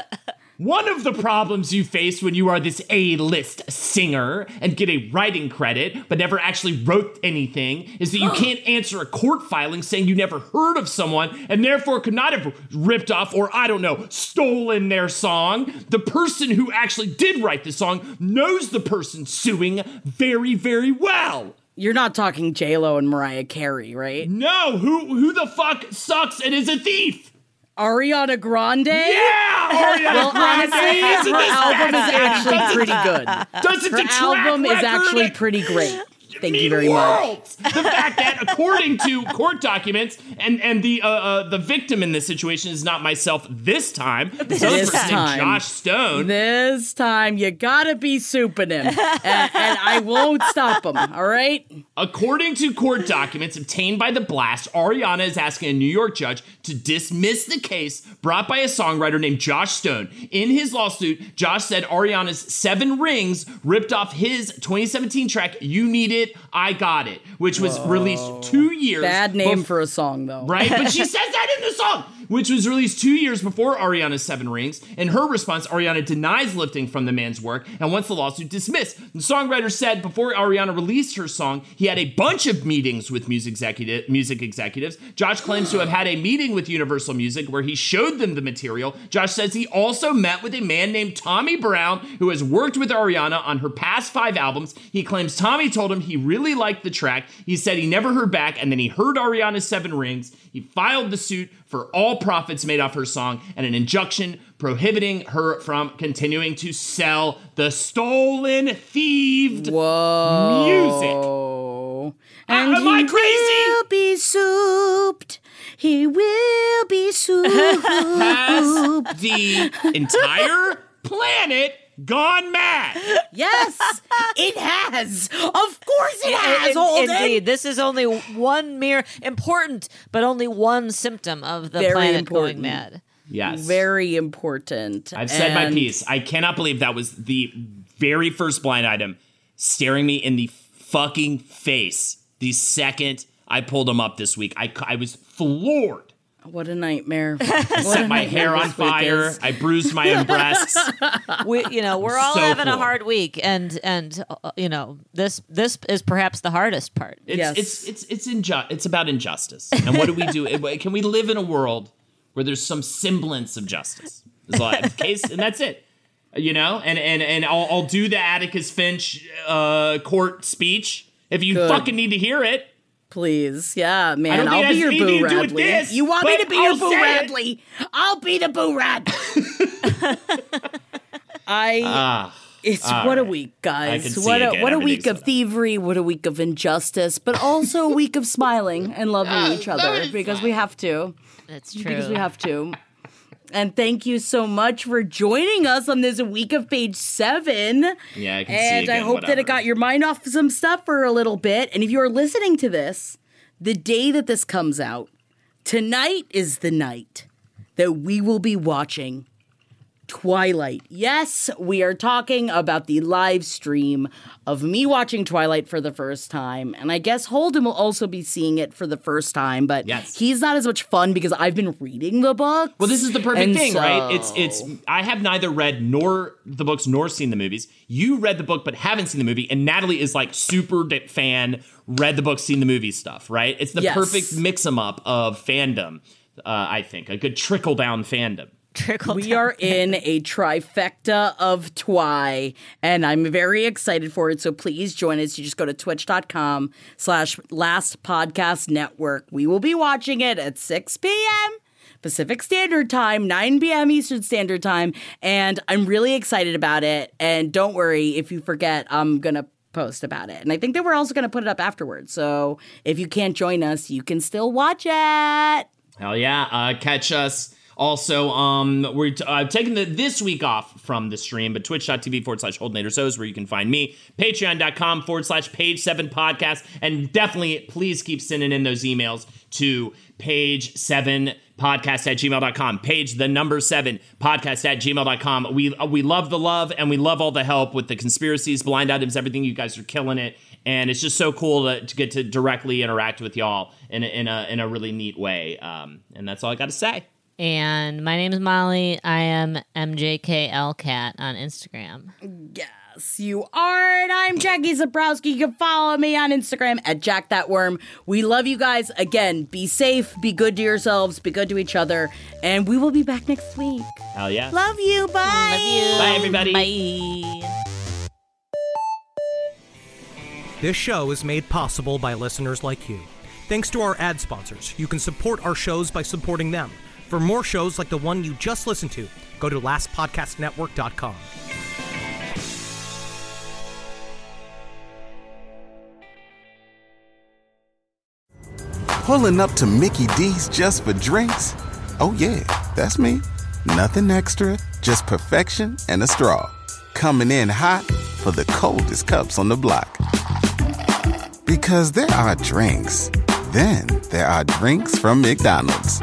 One of the problems you face when you are this A-list singer and get a writing credit but never actually wrote anything is that you can't answer a court filing saying you never heard of someone and therefore could not have ripped off or I don't know, stolen their song. The person who actually did write the song knows the person suing very, very well. You're not talking J Lo and Mariah Carey, right? No, who who the fuck sucks and is a thief? Ariana Grande. Yeah, Ariana Well, Grande honestly, her album is actually pretty good. Doesn't Her the track album is actually pretty great. Thank you mean very much. The fact that, according to court documents, and and the uh, uh, the victim in this situation is not myself this time. This This person named time. Josh Stone. This time you gotta be souping him, and, and I won't stop him. All right. According to court documents obtained by the blast, Ariana is asking a New York judge to dismiss the case brought by a songwriter named Josh Stone. In his lawsuit, Josh said Ariana's Seven Rings ripped off his 2017 track "You Need It, I Got It," which was released two years. Bad name bef- for a song though. right? But she says that in the song, which was released two years before Ariana's Seven Rings. In her response, Ariana denies lifting from the man's work and wants the lawsuit dismissed. The songwriter said before Ariana released her song, he had a bunch of meetings with music executive music executives. Josh claims to have had a meeting with Universal Music where he showed them the material. Josh says he also met with a man named Tommy Brown who has worked with Ariana on her past five albums. He claims Tommy told him he really liked the track. He said he never heard back, and then he heard Ariana's Seven Rings. He filed the suit for all profits made off her song and an injunction prohibiting her from continuing to sell the stolen, thieved music. Oh. And am I he crazy? will be souped. He will be Has the entire planet gone mad? yes, it has. Of course it has, in- Holden. Indeed, this is only one mere important, but only one symptom of the Very planet important. going mad. Yes. Very important. I've said my piece. I cannot believe that was the very first blind item staring me in the fucking face the second I pulled him up this week. I, I was floored. What a nightmare. Set my hair on fire. I bruised my own breasts. We, you know, we're all So having a hard week, and and uh, you know, this this is perhaps the hardest part. It's Yes. it's it's it's inju- It's about injustice. And what do we do? Can we live in a world where there's some semblance of justice? Is all I- case, and that's it. You know, and and and I'll, I'll do the Atticus Finch uh, court speech if you Good. fucking need to hear it. Please, yeah, man. I'll be your Boo to do with Radley. you want me to be I'll your Boo say it. Radley? I'll be the Boo Rad. I. Ah, It's all what a week, guys. What a what a week of thievery. What a week of injustice, but also a week of smiling and loving each other because we have to. That's true. Because we have to. And thank you so much for joining us on this week of page seven. Yeah, I can see And I again, hope that it got your mind off some stuff for a little bit. And if you're listening to this, the day that this comes out, tonight is the night that we will be watching Twilight. Yes, we are talking about the live stream of me watching Twilight for the first time. And I guess Holden will also be seeing it for the first time, but Yes. he's not as much fun because I've been reading the book. Well, this is the perfect And thing, right? It's it's I have neither read nor the books nor seen the movies. You read the book but haven't seen the movie, and Natalie is like super fan, read the book, seen the movie stuff, right? It's the Yes. perfect mix 'em up of fandom. Uh, I think a good trickle down fandom. Trickle We down. are in a trifecta of Twy, and I'm very excited for it. So please join us. You just go to twitch.com slash last podcast network. We will be watching it at 6 p.m. Pacific Standard Time, 9 p.m. Eastern Standard Time. And I'm really excited about it. And don't worry, if you forget, I'm going to post about it. And I think that we're also going to put it up afterwards. So if you can't join us, you can still watch it. Hell yeah! Uh, catch us. Also, um, we're t- uh, taking the, this week off from the stream, but twitch.tv forward slash holdnator is where you can find me. Patreon.com forward slash page seven podcast. And definitely, please keep sending in those emails to page seven podcast at gmail.com. Page the number seven podcast at gmail.com. We, we love the love and we love all the help with the conspiracies, blind items, everything. You guys are killing it. And it's just so cool to, to get to directly interact with y'all in a, in a, in a really neat way. Um, and that's all I got to say. And my name is Molly. I am MJKLCat on Instagram. Yes, you are. And I'm Jackie Zebrowski. You can follow me on Instagram at Jack That Worm. We love you guys. Again, be safe, be good to yourselves, be good to each other, and we will be back next week. Hell yeah. Love you. Bye. Love you. Bye, everybody. Bye. This show is made possible by listeners like you. Thanks to our ad sponsors, you can support our shows by supporting them. For more shows like the one you just listened to, go to lastpodcastnetwork.com. Pulling up to Mickey D's just for drinks? Oh, yeah, that's me. Nothing extra, just perfection and a straw. Coming in hot for the coldest cups on the block. Because there are drinks, then there are drinks from McDonald's.